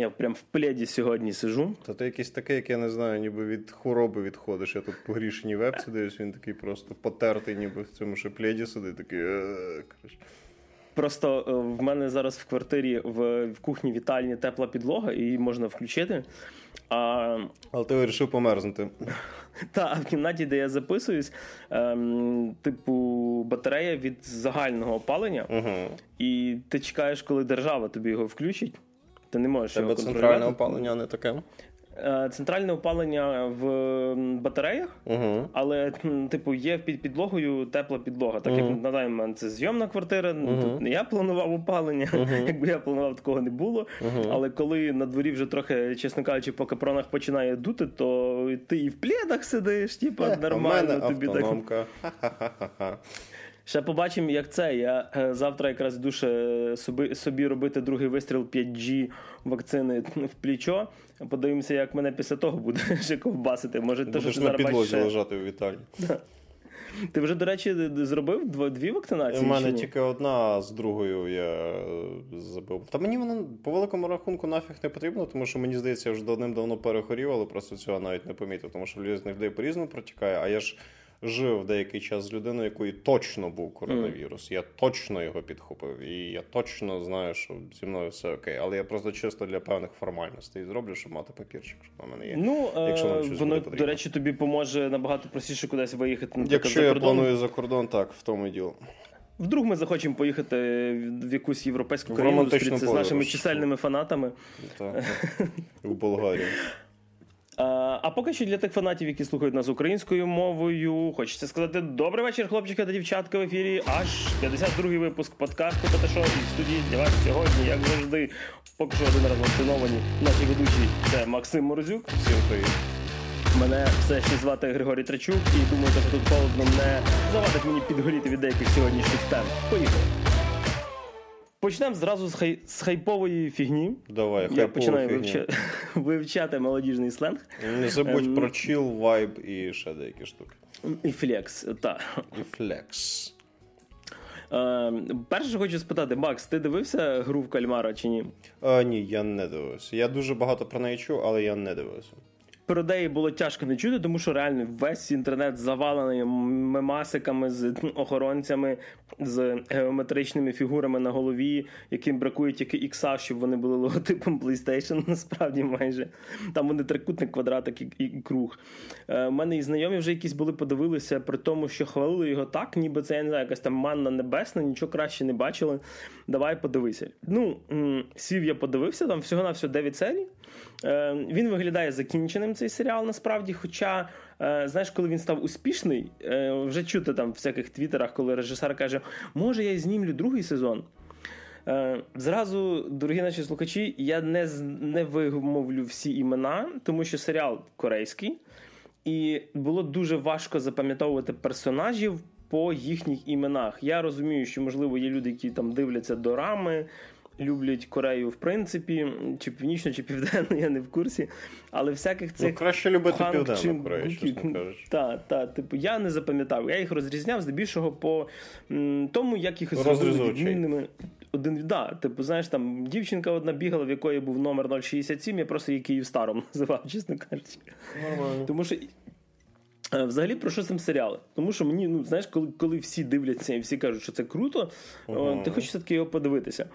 Я прям в пледі сьогодні сижу. Та ти якийсь такий, як я не знаю, ніби від хвороби відходиш. Я тут по грішній вебці дивлюсь, він такий просто потертий, ніби в цьому ще пледі сидить, такий. «Е. Просто е, в мене зараз в квартирі в, в кухні вітальні тепла підлога, її можна включити. А, Але ти вирішив померзнути. та а в кімнаті, де я записуюсь, ем, типу батарея від загального опалення, Угу. і ти чекаєш, коли держава тобі його включить. Ти не можеш Тебе його центральне опалення не таке. Е, Центральне опалення в батареях, Угу. але типу є під підлогою тепла підлога. Так Мгм. як на даний момент це зйомна квартира. Мгм. Тут не я планував опалення. Якби я планував, такого не було. Але коли на дворі вже трохи, чесно кажучи, по капронах починає дути, то ти і в пледах сидиш, типу, Е, нормально тобі так. Ще побачимо, як це. Я е, завтра якраз йду ще собі, собі робити другий вистріл 5G вакцини в плічо. Подивимося, як мене після того буде ще ковбасити. Може, те, що на підлозі ще- лежати у вітальні. Ти вже, до речі, зробив дві вакцинації? У мене тільки одна, а з другою я е, забив. Та мені воно по великому рахунку нафіг не потрібно, тому що мені здається, я вже давним-давно перехворів, але просто цього навіть не помітив, тому що в людей по-різному протікає, а я ж. Жив деякий час з людиною, якої точно був коронавірус. Я точно його підхопив, і я точно знаю, що зі мною все окей. Але я просто чисто для певних формальностей зроблю, щоб мати папірчик, що в мене є. Ну, е, Якщо щось воно, до речі, тобі поможе набагато простіше кудись виїхати. Наприклад, Якщо за я кордон. планую за кордон, так в тому і діло. Вдруг ми захочемо поїхати в якусь європейську країну, зустрітися з нашими чисельними фанатами. Так, в Болгарії. А, поки що для тих фанатів, які слухають нас українською мовою, хочеться сказати добрий вечір, хлопчики та дівчатка в ефірі. Аж 52-й випуск подкасту Паташо. І в студії для вас сьогодні, як завжди, поки що один раз вакциновані наші ведучі. Це Максим Морозюк. Всім привіт. Мене все ще звати Григорій Трачук, і думаю, що тут холодно не завадить мені підгоріти від деяких сьогоднішніх тем. Поїхали. Почнемо зразу з, хай... з хайпової фігні. Давай, Я починаю вивча... вивчати молодіжний сленг. Не забудь Ем, про чіл, вайб і ще деякі штуки. І флекс, так. І флекс. Е, перше, що хочу спитати, Макс, ти дивився гру в кальмара чи ні? А, ні, я не дивився. Я дуже багато про неї чув, але я не дивився. Про було тяжко не чути, тому що реально весь інтернет завалений мемасиками з охоронцями, з геометричними фігурами на голові, яким бракує тільки ікса, щоб вони були логотипом PlayStation, насправді майже. Там вони трикутник, квадратик і, і круг. Е, У мене і знайомі вже якісь були подивилися при тому, що хвалили його так, ніби це я не знаю, якась там манна небесна, нічого краще не бачили. Давай подивися. Ну, сів я подивився, там всього на всього 9 серій. Е, Він виглядає закінченим цей серіал насправді. Хоча, е, знаєш, коли він став успішний, е, вже чути там в всяких твіттерах, коли режисер каже, може я знімлю другий сезон. Зразу, дорогі наші слухачі, я не, не вимовлю всі імена, тому що серіал корейський, і було дуже важко запам'ятовувати персонажів по їхніх іменах. Я розумію, що, можливо, є люди, які там дивляться дорами, люблять Корею в принципі, чи північно, чи південно, я не в курсі. Але всяких цих Ну, краще любити Південну Корею, чесно кажучи. Та, та, типу, я не запам'ятав. Я їх розрізняв здебільшого по м, тому, як їх зробили відмінними. Один да, типу, знаєш, там дівчинка одна бігала, в якої був номер 067, я просто її Київстаром називав, чесно кажучи. Нормально. Тому що. е, Взагалі про що сам серіал? Тому що мені, ну знаєш, коли, коли всі дивляться і всі кажуть, що це круто, е, ти хочеш все-таки його подивитися.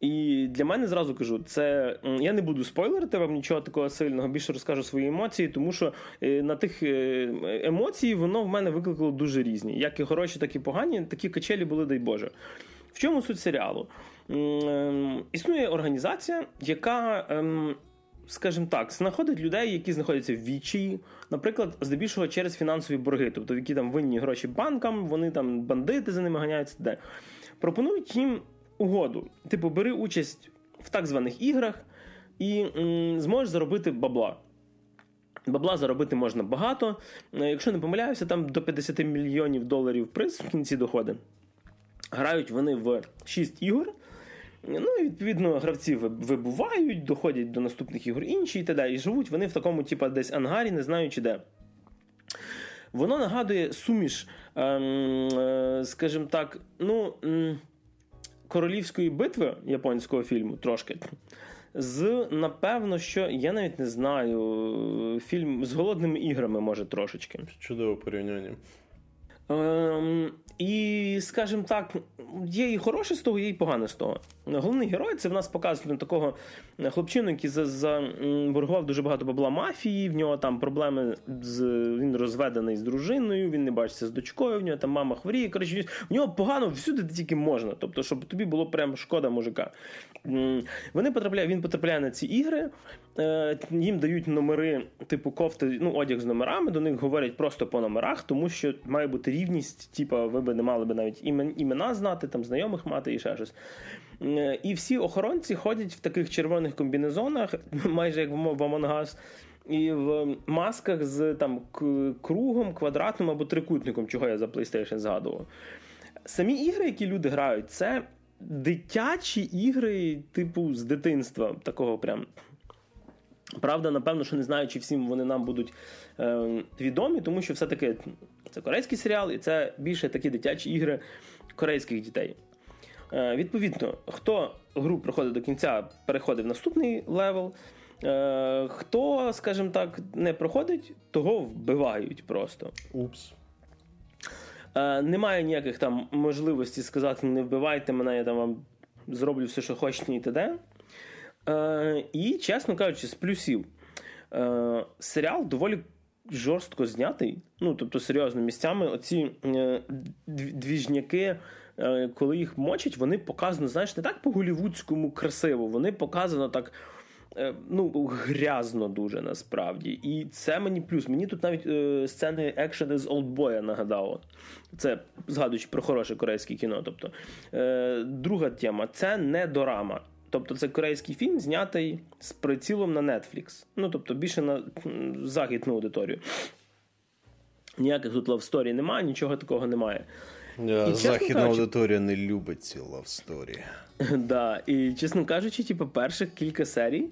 І для мене зразу кажу, це я не буду спойлерити вам нічого такого сильного, більше розкажу свої емоції, тому що е, на тих е, емоції воно в мене викликало дуже різні. Як і хороші, так і погані. Такі качелі були, дай Боже. В чому суть серіалу? Ем, Існує організація, яка. ем, Скажімо так, знаходить людей, які знаходяться в вічі, наприклад, здебільшого через фінансові борги, тобто які там винні гроші банкам, вони там бандити за ними ганяються. Де пропонують їм угоду. Типу, бери участь в так званих іграх і м, зможеш заробити бабла. Бабла заробити можна багато. Якщо не помиляюся, там до 50 мільйонів доларів приз в кінці доходи. Грають вони в 6 ігор. Ну і відповідно гравці вибувають, доходять до наступних ігор інші і так далі. І живуть вони в такому, типу, десь ангарі, не знаючи де. Воно нагадує суміш, ем, е, скажімо так, ну, м, королівської битви японського фільму трошки. з, напевно, що я навіть не знаю, фільм з голодними іграми, може, трошечки. Чудове порівняння. Ем, І, скажімо так, є і хороше з того, є і погане з того. Головний герой це в нас показує такого хлопчину, який заборгував дуже багато бабла мафії. В нього там проблеми з він розведений з дружиною, він не бачиться з дочкою, в нього там мама хворіє. Коротше, в нього погано всюди тільки можна. Тобто, щоб тобі було прям шкода мужика. Вони потрапляють, Він потрапляє на ці ігри, е, їм дають номери, типу кофти, ну, одяг з номерами, до них говорять просто по номерах, тому що має бути рівність, типу, ви би не мали би навіть імена знати, там знайомих мати і ще щось. Е, і всі охоронці ходять в таких червоних комбінезонах, майже як в Амонгас, і в масках з там кругом, квадратним або трикутником, чого я за PlayStation згадував. Самі ігри, які люди грають, це дитячі ігри, типу, з дитинства. Такого прям. Правда, напевно, що не знаю, чи всім вони нам будуть е, відомі, тому що все-таки це корейський серіал, і це більше такі дитячі ігри корейських дітей. Е, Відповідно, хто гру проходить до кінця, переходить в наступний level. Е, Хто, скажімо так, не проходить, того вбивають просто. Упс. Е, Немає ніяких там можливості сказати, не вбивайте мене, я там вам зроблю все, що хочете, і т.д. І, чесно кажучи, з плюсів. Е, Серіал доволі жорстко знятий. Ну, тобто, серйозно, місцями оці е, двіжняки. Коли їх мочать, вони показано, знаєш, не так по-голівудському красиво, вони показано так. Е, ну, грязно дуже насправді. І це мені плюс. Мені тут навіть е, сцени екшени з Олдбоя нагадало. Це згадуючи про хороше корейське кіно. Тобто, е, Друга тема це не дорама. Тобто це корейський фільм, знятий з прицілом на Netflix. Ну, тобто, більше на західну аудиторію. Ніяких тут лавсторій немає, нічого такого немає. Yeah, і, Західна кажучи, аудиторія не любить ці love story. Да, І, чесно кажучи, типу, перших кілька серій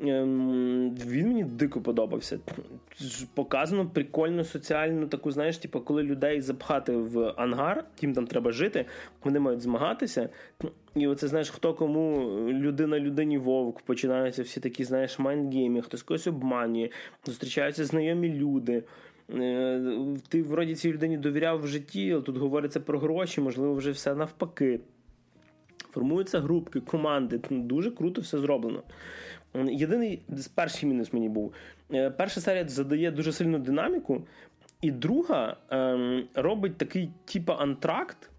він мені дико подобався. Показано прикольну соціальну таку, знаєш, типу, коли людей запхати в ангар, тим там треба жити, вони мають змагатися. І оце, знаєш, хто кому людина людині вовк, починаються всі такі, знаєш, майндгейми, хтось когось обманює, зустрічаються знайомі люди. Е, ти вроді цій людині довіряв в житті, але тут говориться про гроші, можливо, вже все навпаки. Формуються групки, команди. Дуже круто все зроблено. Єдиний перший мінус мені був. Е, перша серія задає дуже сильну динаміку, і друга ем, робить такий типу антракт.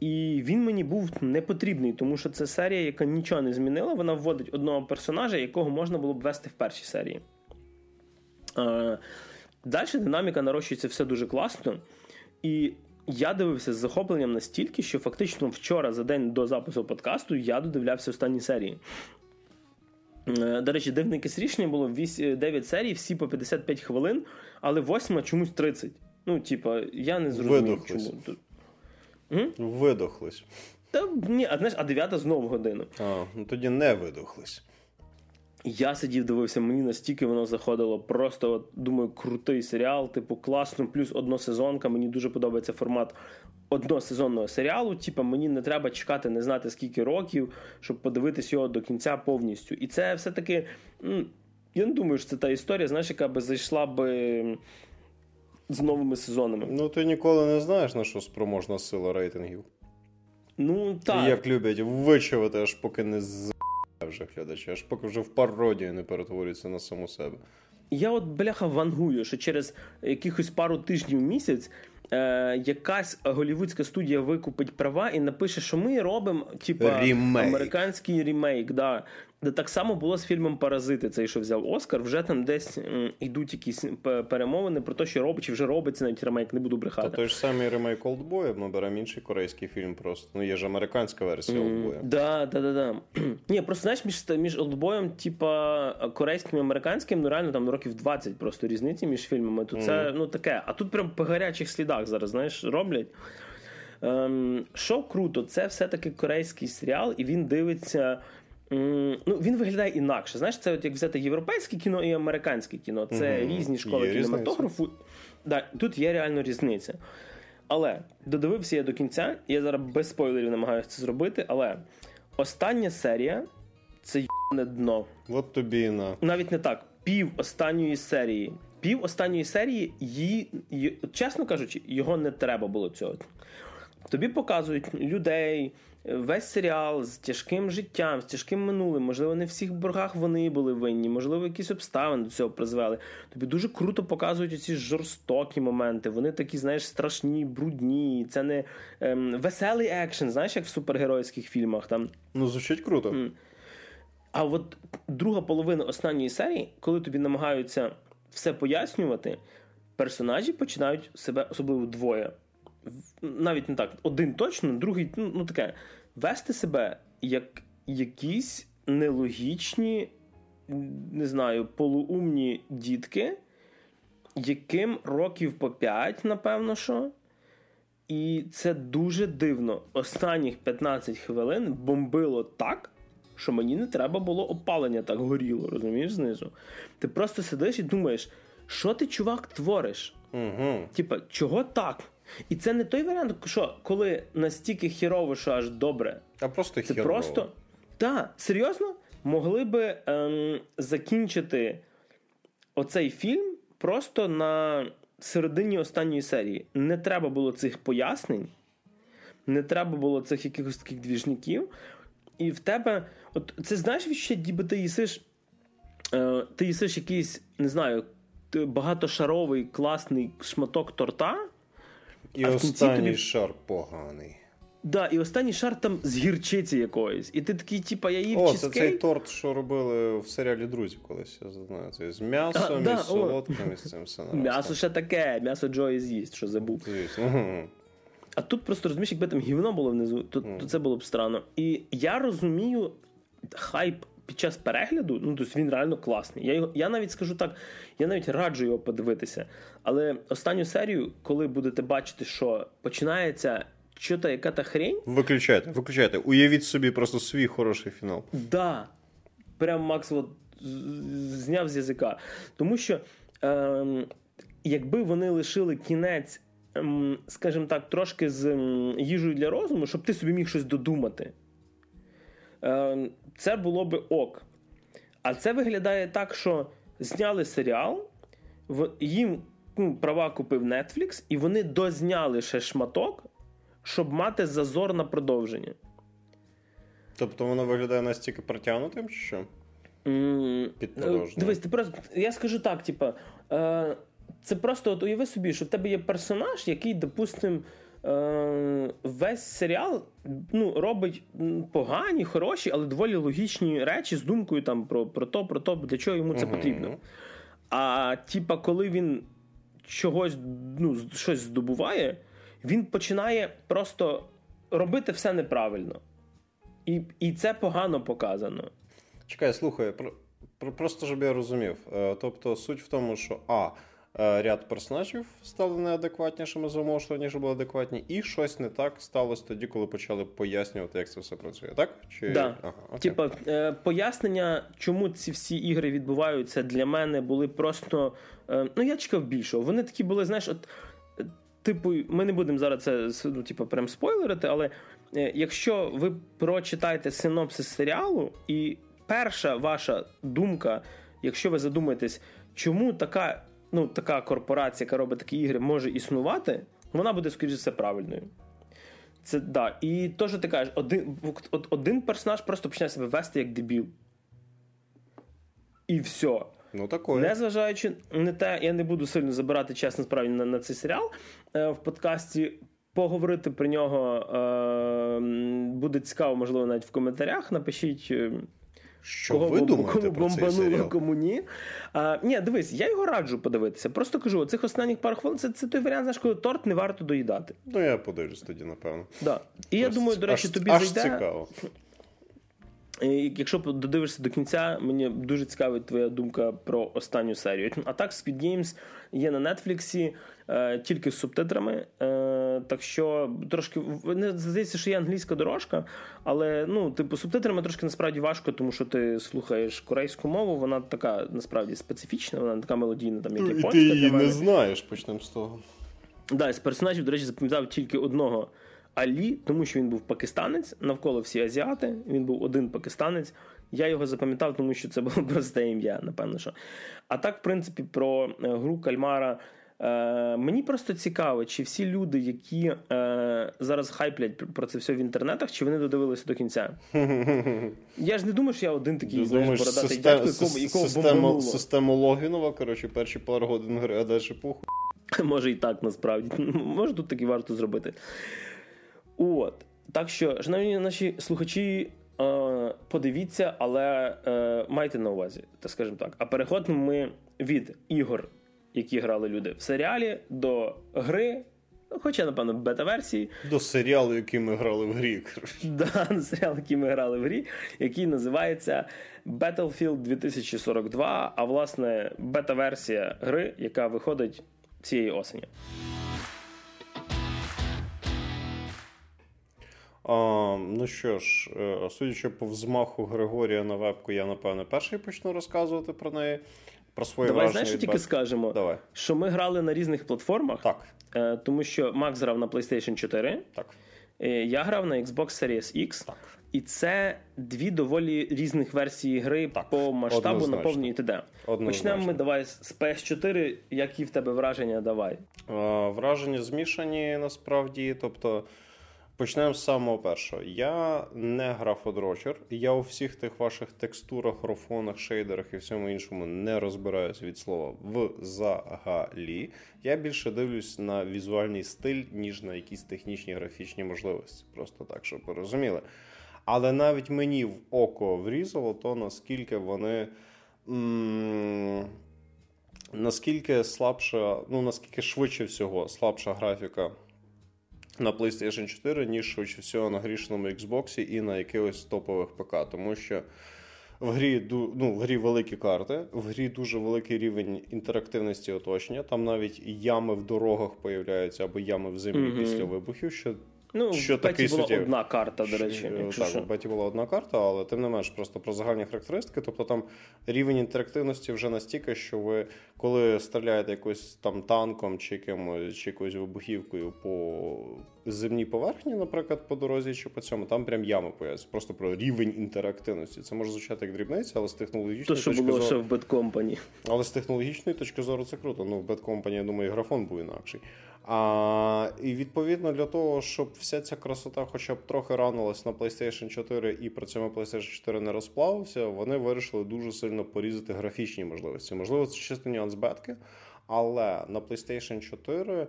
І він мені був не потрібний, тому що це серія, яка нічого не змінила. Вона вводить одного персонажа, якого можна було б вести в першій серії. Е, Далі динаміка нарощується все дуже класно. І я дивився з захопленням настільки, що фактично вчора, за день до запису подкасту, я додивлявся останні серії. Е, до речі, дивне якесь рішення було 9 серій, всі по 55 хвилин, але восьма чомусь 30. Ну, типа, я не зрозумів, чому. Видохлись. Та ні, а знаєш, а дев'ята знову годину. А, ну тоді не видохлись. Я сидів, дивився, мені настільки воно заходило. Просто от, думаю, крутий серіал, типу, класно, плюс односезонка. Мені дуже подобається формат односезонного серіалу. Типу, мені не треба чекати, не знати скільки років, щоб подивитись його до кінця повністю. І це все-таки. Я не думаю, що це та історія, знаєш, яка би зайшла би з новими сезонами. Ну, ти ніколи не знаєш, на що спроможна сила рейтингів. Ну, так. І як люблять вичувати, аж поки не з вже глядачі, аж поки вже в пародію не перетворюється на саму себе. Я от бляха вангую, що через якихось пару тижнів місяць е, якась голівудська студія викупить права і напише, що ми робимо типу, американський ремейк. Да. Де так само було з фільмом Паразити, цей, що взяв Оскар, вже там десь йдуть якісь перемовини про те, що робить, чи вже робиться навіть ремейк, не буду брехати. Та той ж самий ремейк Олдбоя, ми беремо інший корейський фільм просто. Ну, є ж американська версія Олдбоя. Mm, да, да, да, да. Ні, просто знаєш, між між Олдбоєм, типа корейським і американським, ну реально там років 20 просто різниці між фільмами. Mm. це ну таке. А тут прям по гарячих слідах зараз, знаєш, роблять. Ем, Що круто, це все-таки корейський серіал, і він дивиться ну, Він виглядає інакше. Знаєш, це от як взяти європейське кіно і американське кіно. Це угу. різні школи є кінематографу. Да, Тут є реально різниця. Але додивився я до кінця, я зараз без спойлерів намагаюся це зробити. Але остання серія це не дно. От тобі на. Навіть не так. Пів останньої серії. Пів останньої серії, її, чесно кажучи, його не треба було цього. Тобі показують людей, весь серіал з тяжким життям, з тяжким минулим. Можливо, не в всіх боргах вони були винні, можливо, якісь обставини до цього призвели. Тобі дуже круто показують ці жорстокі моменти. Вони такі, знаєш, страшні, брудні. Це не ем, веселий екшен, знаєш, як в супергеройських фільмах. Там Ну, звучить круто. а от друга половина останньої серії, коли тобі намагаються все пояснювати, персонажі починають себе, особливо двоє. Навіть не так, один точно, другий, ну, ну таке, вести себе як якісь нелогічні, не знаю, полуумні дітки, яким років по 5, напевно, що. І це дуже дивно. Останніх 15 хвилин бомбило так, що мені не треба було опалення так горіло, розумієш, знизу. Ти просто сидиш і думаєш, що ти, чувак, твориш? Угу. Типа, чого так? І це не той варіант, що коли настільки хірово, що аж добре. А просто Це херово. просто. Так, серйозно, могли би ем, закінчити оцей фільм просто на середині останньої серії. Не треба було цих пояснень, не треба було цих якихось таких двіжників. І в тебе, от це знаєш, відчуття, ніби ти їсиш, е, ти їсиш якийсь, не знаю, багатошаровий класний шматок торта. І А останній тобі- шар поганий. Да, і останній шар там з гірчиці якоїсь. І ти такий, типа, я їв О, це чизкейк. цей торт, що робили в серіалі Друзі колись, я знаю. Це з м'ясом, А, да, і з солодким, і з цим все наразі. М'ясо ще таке, м'ясо Джої з'їсть, що забув. Звісно. А тут просто розумієш, якби там гівно було внизу, то, то це було б странно. І я розумію хайп під час перегляду, ну тобто він реально класний. Я, його, я навіть скажу так, я навіть раджу його подивитися. Але останню серію, коли будете бачити, що починається що-то, яка та хрень, Виключайте, виключайте. Уявіть собі просто свій хороший фінал. Да. Прям Макс от зняв з язика. Тому що, ем, якби вони лишили кінець, ем, скажімо так, трошки з їжею для розуму, щоб ти собі міг щось додумати, це було би ок. А це виглядає так, що зняли серіал, їм ну, права купив Netflix, і вони дозняли ще шматок, щоб мати зазор на продовження. Тобто воно виглядає настільки протягнутим, чи що? Е, Дивись, ти просто я скажу так: типа, е, це просто от уяви собі, що в тебе є персонаж, який, допустим, е, весь серіал ну, робить погані, хороші, але доволі логічні речі з думкою там про, про то, про то, для чого йому це Мгм. потрібно. А типа, коли він чогось ну, щось здобуває, він починає просто робити все неправильно. І, і це погано показано. Чекай, слухай, про, про, просто щоб я розумів. Е, Тобто суть в тому, що А. е, Ряд персонажів стали неадекватнішими за умов, що раніше були адекватні, і щось не так сталося тоді, коли почали пояснювати, як це все працює, так? Чи... Да. Ага. Типа, е, пояснення, чому ці всі ігри відбуваються, для мене були просто. Е, ну, я чекав більшого. Вони такі були, знаєш, от. Типу, ми не будемо зараз це ну, типу, прям спойлерити, але е, якщо ви прочитаєте синопсис серіалу, і перша ваша думка, якщо ви задумаєтесь, чому така, ну, така корпорація, яка робить такі ігри, може існувати, вона буде, скоріше все, правильною. Це да. І то, що ти кажеш, один, один персонаж просто починає себе вести як дебіл. І все. Ну такое. Незважаючи на те, я не буду сильно забирати час насправді на, на цей серіал е, в подкасті. Поговорити про нього е, буде цікаво, можливо, навіть в коментарях. Напишіть. Що кого ви думаєте кому про цей серіал? кому ні. А, ні, дивись, я його раджу подивитися. Просто кажу, цих останніх пару хвилин це, це той варіант, знаєш, коли торт не варто доїдати. Ну, я подивлюсь тоді, напевно. Да. І я думаю, до речі, аж- тобі аж зайде. цікаво. І Якщо додивишся до кінця, мені дуже цікавить твоя думка про останню серію. А так, Squid Games є на Нетфліксі е, тільки з субтитрами. Е, так що трошки не здається, що є англійська дорожка, але ну, типу, субтитрами трошки насправді важко, тому що ти слухаєш корейську мову, вона така насправді специфічна, вона така мелодійна, там як Ну, І японська ти її не знаєш, почнемо з того. Да, з персонажів, до речі, запам'ятав тільки одного Алі, тому що він був пакистанець, навколо всі азіати. Він був один пакистанець, Я його запам'ятав, тому що це було просте ім'я, напевно. що. А так, в принципі, про е, гру Кальмара. Е, Мені просто цікаво, чи всі люди, які е, зараз хайплять про це все в інтернетах, чи вони додивилися до кінця. Я ж не думаю, що я один такий знаєш, бородатий дядько, якому, якого систему, систему логінова, коротше, перші пару годин гри, а далі пуху. Може і так насправді. Може тут таки варто зробити. От. Так що, шановні наші слухачі, е, подивіться, але е, майте на увазі, так скажемо так. А переходимо ми від ігор, які грали люди в серіалі, до гри. Хоча, напевно, бета-версії. До серіалу, який ми грали в грі. Да, до серіалу, який ми грали в грі, який називається Battlefield 2042, а власне бета-версія гри, яка виходить цієї осені. А, Ну що ж, е, судячи по взмаху Григорія на вебку, я напевне перший почну розказувати про неї. Про свої Давай знаєш, що тільки скажемо, Давай. що ми грали на різних платформах, так. Е, тому що Макс грав на PlayStation 4, так. Е, я грав на Xbox Series X. Так. І це дві доволі різних версії гри так. по масштабу, наповненню і т.д. Почнемо ми давай з PS4. Які в тебе враження? Давай. А, враження змішані насправді. Тобто. Почнемо з самого першого. Я не графодрочер, я у всіх тих ваших текстурах, рофонах, шейдерах і всьому іншому не розбираюся від слова взагалі. Я більше дивлюсь на візуальний стиль, ніж на якісь технічні графічні можливості. Просто так, щоб ви розуміли. Але навіть мені в око врізало, то наскільки вони. М- наскільки слабша, ну наскільки швидше всього слабша графіка на PlayStation 4, ніж швидше всього на грішному Xbox і на якихось топових ПК. Тому що в грі ну, в грі великі карти, в грі дуже великий рівень інтерактивності оточення. Там навіть ями в дорогах появляються або ями в землі mm-hmm. після вибухів. що Ну, що в Беті була суттєвий. одна карта, до речі. Е, якщо так, що. в Беті була одна карта, але тим не менш, просто про загальні характеристики. Тобто там рівень інтерактивності вже настільки, що ви, коли стріляєте якось там танком чи якимось, чи якоюсь вибухівкою по земній поверхні, наприклад, по дорозі чи по цьому, там прям ями появляються. Просто про рівень інтерактивності. Це може звучати як дрібниця, але з технологічної То, що точки було зору... ще в Bad Company. Але з технологічної точки зору це круто. Ну, в Bad Company, я думаю, і графон був інакший. А, І відповідно для того, щоб вся ця красота, хоча б трохи ранилась на PlayStation 4 і при цьому PlayStation 4 не розплавився, вони вирішили дуже сильно порізати графічні можливості. Можливо, це чисто нюанс бетки, але на PlayStation 4 е,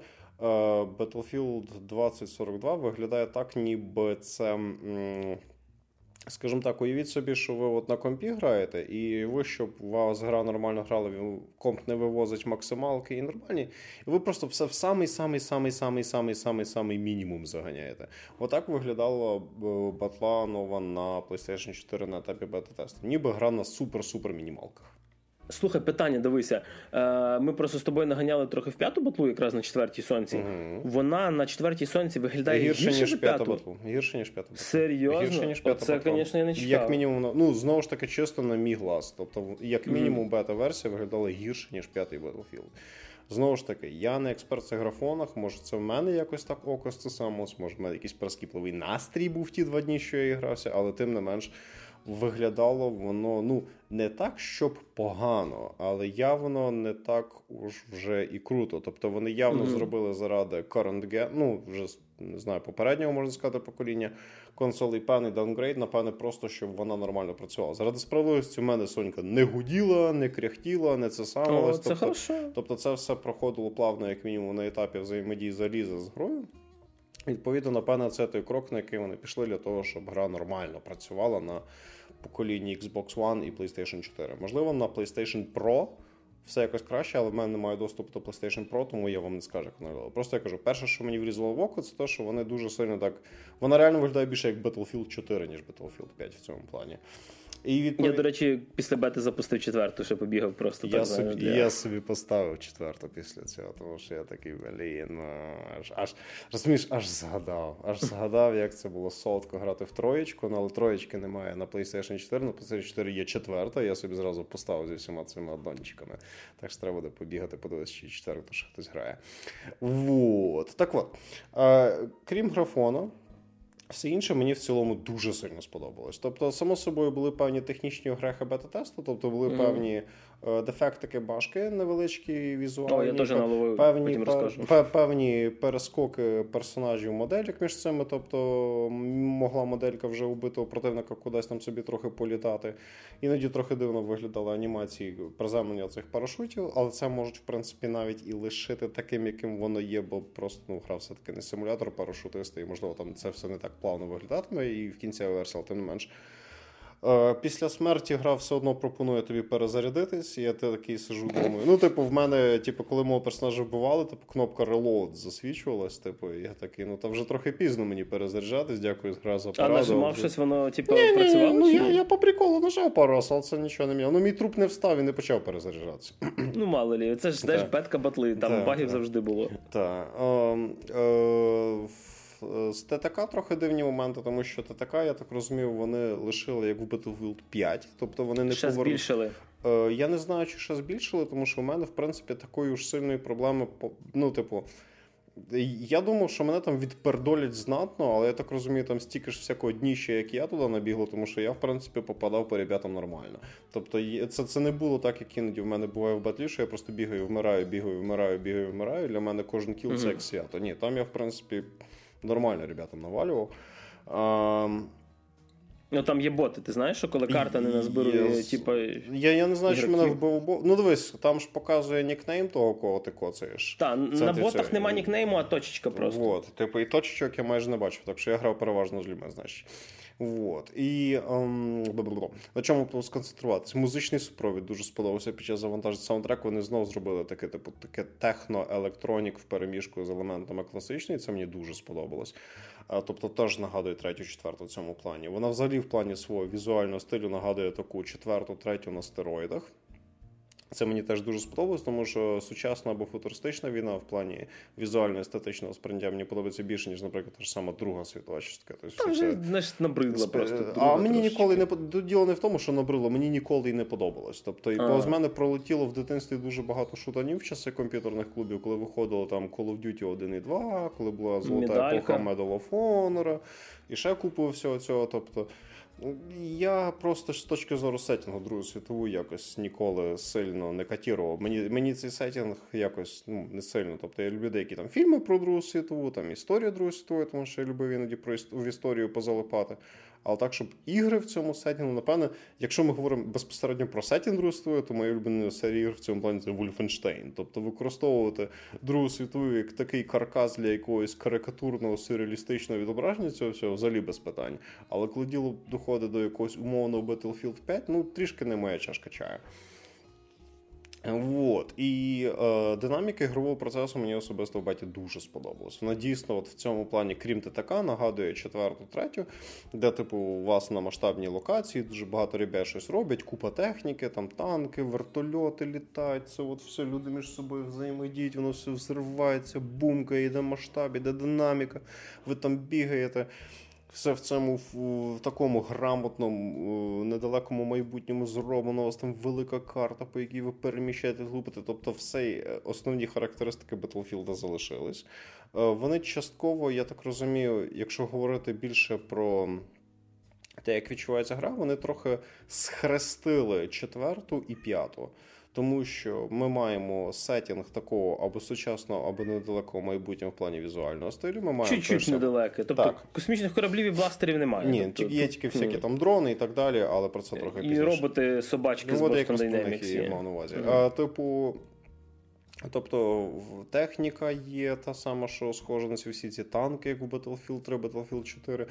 Battlefield 2042 виглядає так, ніби це. Скажімо так, уявіть собі, що ви от на компі граєте, і ви, щоб у вас гра нормально грала, комп не вивозить максималки і нормальні, і ви просто все в самий самий самий самий самий самий самий мінімум заганяєте. Отак виглядала батла нова на PlayStation 4 на етапі бета-тесту. Ніби гра на супер-супер мінімалках. Слухай, питання, дивися. Е, Ми просто з тобою наганяли трохи в п'яту батлу, якраз на четвертій сонці. Угу. Вона на четвертій сонці виглядає гірше, гірше ніж п'ята батлу. Гірше, ніж п'ята батлу. Серйозно? Гірше, ніж п'ята Це, звісно, я не чекав. Як мінімум, ну, знову ж таки, чисто на мій глаз. Тобто, як мінімум, бета-версія виглядала гірше, ніж п'ятий Battlefield. Знову ж таки, я не експерт в графонах, може це в мене якось так око це само, може в мене якийсь прискіпливий настрій був ті два дні, що я грався, але тим не менш виглядало воно ну не так, щоб погано, але явно не так уж вже і круто. Тобто вони явно mm-hmm. зробили заради current gen, ну вже не знаю, попереднього можна сказати покоління консолей певний downgrade, напевне, просто щоб вона нормально працювала. Заради справедливості у мене Сонька не гуділа, не кряхтіла, не це саме. Тобто, тобто це все проходило плавно, як мінімум, на етапі взаємодії заліза з грою. Відповідно, напевно, це той крок, на який вони пішли для того, щоб гра нормально працювала на поколінні Xbox One і PlayStation 4. Можливо, на PlayStation Pro все якось краще, але в мене немає доступу до PlayStation Pro, тому я вам не скажу, як вона виглядала. Просто я кажу, перше, що мені врізало в око, це те, що вони дуже сильно так. Вона реально виглядає більше як Battlefield 4, ніж Battlefield 5 в цьому плані. І відповідь... Я, до речі, після бети запустив четверту, що побігав просто я так. Собі, для... Я собі поставив четверту після цього, тому що я такий блін, ну, аж аж розумієш, аж згадав. Аж згадав, як це було солодко грати в троєчку, ну, але троєчки немає на PlayStation 4. На PlayStation 4 є четверта. Я собі зразу поставив зі всіма цими аддончиками. Так що треба буде побігати, подивитися, чи четверту ще хтось грає. Вот. Так от, крім графону. Все інше мені в цілому дуже сильно сподобалось. Тобто, само собою, були певні технічні огрехи бета-тесту, тобто були mm-hmm. певні е, дефектики башки невеличкі, візуальні, О, я теж наловив, певні, пер, певні перескоки персонажів моделік між цими. Тобто могла моделька вже убитого противника кудись там собі трохи політати. Іноді трохи дивно виглядали анімації приземлення цих парашутів, але це можуть, в принципі, навіть і лишити таким, яким воно є, бо просто ну, гра все-таки не симулятор парашутиста, і можливо там це все не так плавно виглядатиме, і в кінці версії, тим не менш. Е, після смерті гра все одно пропонує тобі перезарядитись, і я такий сижу, думаю. Ну, типу, в мене, типу, коли мого персонажа вбивали, типу, кнопка Reload засвічувалась. Типу, і я такий, ну та вже трохи пізно мені перезаряджатись, дякую гра за пораду. А нажимав щось, воно, типу, ні, працювало? Ну, я я по приколу нажав пару раз, але це нічого не міняло. Ну, мій труп не встав і не почав перезаряджатися. Ну, мало лі, це ж знаєш, бетка батли, там багів завжди було. Так. Е, з ТТК трохи дивні моменти, тому що ТТК, я так розумію, вони лишили як в Battlefield 5. Тобто вони не ще повер... збільшили. Е, я не знаю, чи ще збільшили, тому що у мене, в принципі, такої ж сильної проблеми. Ну, типу, я думав, що мене там відпердолять знатно, але я так розумію, там стільки ж всякого дніща, як я туди набігло, тому що я, в принципі, попадав по ребятам нормально. Тобто, це це не було так, як іноді в мене буває в батлі, що я просто бігаю, вмираю, бігаю, вмираю, бігаю, вмираю. Для мене кожен кіл це як свято. Ні, там я, в принципі нормально ребятам навалював. А, Ну там є боти, ти знаєш, що коли карта не назбирує, типу. Я я не знаю, що мене вбив бот. Ну дивись, там ж показує нікнейм того, кого ти коцаєш. Так, на ботах цього. нема нікнейму, а точечка просто. От, типу, і точечок я майже не бачив, так що я грав переважно з людьми, значить. Вот. І ем, на чому сконцентруватись? Музичний супровід дуже сподобався під час завантаження саундтреку. Вони знову зробили таке, типу, таке техно-електронік в переміжку з елементами класичної. Це мені дуже сподобалось. Тобто теж нагадує третю, четверту в цьому плані. Вона взагалі в плані свого візуального стилю нагадує таку четверту, третю на стероїдах. Це мені теж дуже сподобалось, тому що сучасна або футуристична війна в плані візуально-естетичного сприйняття мені подобається більше, ніж, наприклад, та ж сама друга світова частка. Тобто, Там вже значить, набридла просто. Друга а мені трошечки. ніколи не діло не в тому, що набридло, мені ніколи і не подобалось. Тобто, і з мене пролетіло в дитинстві дуже багато шутанів в часи комп'ютерних клубів, коли виходило там Call of Duty 1 і 2, коли була золота епоха Medal of Honor, і ще купу всього цього. Тобто. Я просто з точки зору сетінгу Другу світову якось ніколи сильно не катірував. Мені мені цей сетінг якось ну, не сильно. Тобто я люблю деякі там фільми про Другу світову, там історію Другої світової, тому що я любив іноді про в історію позалипати. Але так, щоб ігри в цьому сетінгу, напевне, якщо ми говоримо безпосередньо про сетінг світової, то моя улюблена серія ігр в цьому плані це Wolfenstein. Тобто використовувати Другу світову як такий каркас для якогось карикатурного сюрреалістичного відображення цього всього взагалі без питань. Але коли діло доходить до якогось умовного Battlefield 5, ну трішки не моя чашка чаю. Вот. І е, динаміка ігрового процесу мені особисто в беті дуже сподобалась. Вона дійсно от в цьому плані, крім ТТК, нагадує четверту, третю, де, типу, у вас на масштабній локації дуже багато ребят щось роблять, купа техніки, там танки, вертольоти літають. Це от все люди між собою взаємодіють, воно все взривається, бумкає, йде масштаб, іде динаміка, ви там бігаєте все в цьому в такому грамотному, недалекому майбутньому зроблено. У вас там велика карта, по якій ви переміщаєте глупити. Тобто, все основні характеристики Battlefield залишились. Е, вони частково, я так розумію, якщо говорити більше про. Те, як відчувається гра, вони трохи схрестили четверту і п'яту тому що ми маємо сетінг такого або сучасного, або недалекого майбутнього в плані візуального стилю. Ми маємо Чуть-чуть перше... недалеке. Тобто так. космічних кораблів і бластерів немає. Ні, тобто, є тільки всякі там дрони і так далі, але про це трохи і пізніше. І роботи, собачки з Boston Dynamics. мав на увазі. Mm-hmm. А, Типу. Тобто техніка є та сама, що схожа на всі ці танки, як у Battlefield 3, Battlefield 4.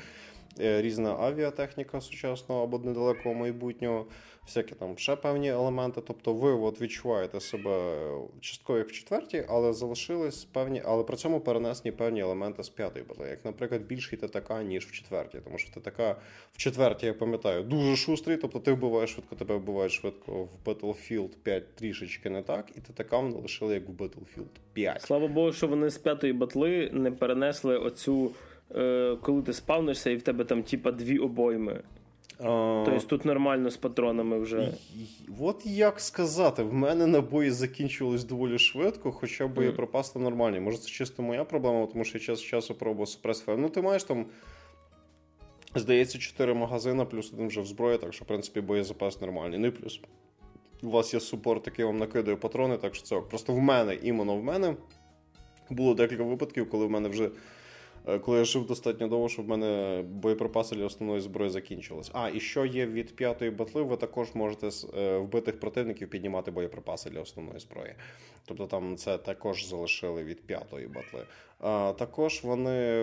Е, різна авіатехніка сучасного або недалекого майбутнього, всякі там ще певні елементи. Тобто ви от відчуваєте себе частково як в четвертій, але залишились певні, але при цьому перенесені певні елементи з п'ятої батли, як, наприклад, більший ТТК, ніж в четвертій. Тому що ТТК в четвертій, я пам'ятаю, дуже шустрий, тобто ти вбиваєш швидко, тебе вбивають швидко в Battlefield 5 трішечки не так, і ТТК вони лишили як в Battlefield 5. Слава Богу, що вони з п'ятої батли не перенесли оцю. Е, коли ти спавнишся і в тебе там типа дві обойми. А... Тобто тут нормально з патронами вже. От як сказати, в мене набої закінчувались доволі швидко, хоча боєприпаси mm. нормальні. Може, це чисто моя проблема, тому що я час часу пробував супрес Ну, ти маєш там Здається, 4 магазини, плюс один вже в зброї, так що, в принципі, боєзапас нормальний. Ну і плюс. У вас є супорт, який вам накидає патрони, так що це просто в мене, іменно в мене було декілька випадків, коли в мене вже коли я жив достатньо довго, щоб в мене боєприпаси для основної зброї закінчились. А, і що є від п'ятої батли, ви також можете з е, вбитих противників піднімати боєприпаси для основної зброї. Тобто там це також залишили від п'ятої батли. А, Також вони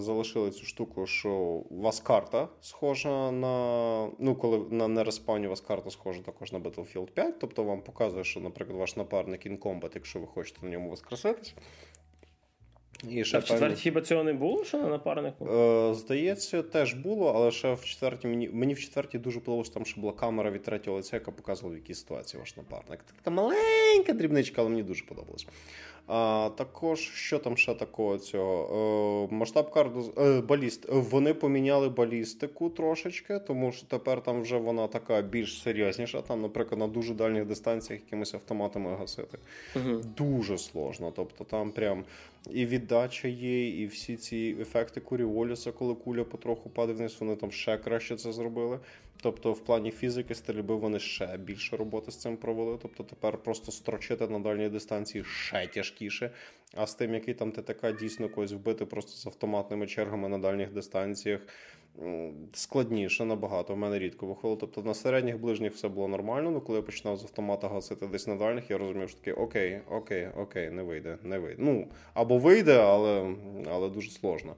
залишили цю штуку, що у вас карта схожа на. Ну, коли на нереспауні у вас карта схожа також на Battlefield 5. Тобто вам показує, що, наприклад, ваш напарник combat, якщо ви хочете на ньому воскреситись. І ще а в четвертій хіба цього не було, що на напарнику? Е, Здається, теж було, але ще в четвертій мені мені в четвертій дуже подобалося, там що була камера від третього лиця, яка показувала, в якій ситуації ваш напарник. Така маленька дрібничка, але мені дуже подобалось. А також що там ще такого цього е, масштаб карду е, баліст. Вони поміняли балістику трошечки, тому що тепер там вже вона така більш серйозніша. Там, наприклад, на дуже дальніх дистанціях якимись автоматами гасити. Угу. Дуже сложно. Тобто там прям і віддача є, і всі ці ефекти Куріоліса, коли куля потроху падає вниз, вони там ще краще це зробили. Тобто, в плані фізики стрільби вони ще більше роботи з цим провели. Тобто тепер просто строчити на дальній дистанції ще тяжкіше. А з тим, який там ТТК дійсно когось вбити просто з автоматними чергами на дальніх дистанціях. Складніше набагато, в мене рідко виходило. Тобто на середніх ближніх все було нормально, але коли я починав з автомата гасити десь на дальніх, я розумів, що таке окей, окей, окей, не вийде, не вийде. Ну, або вийде, але але дуже сложно.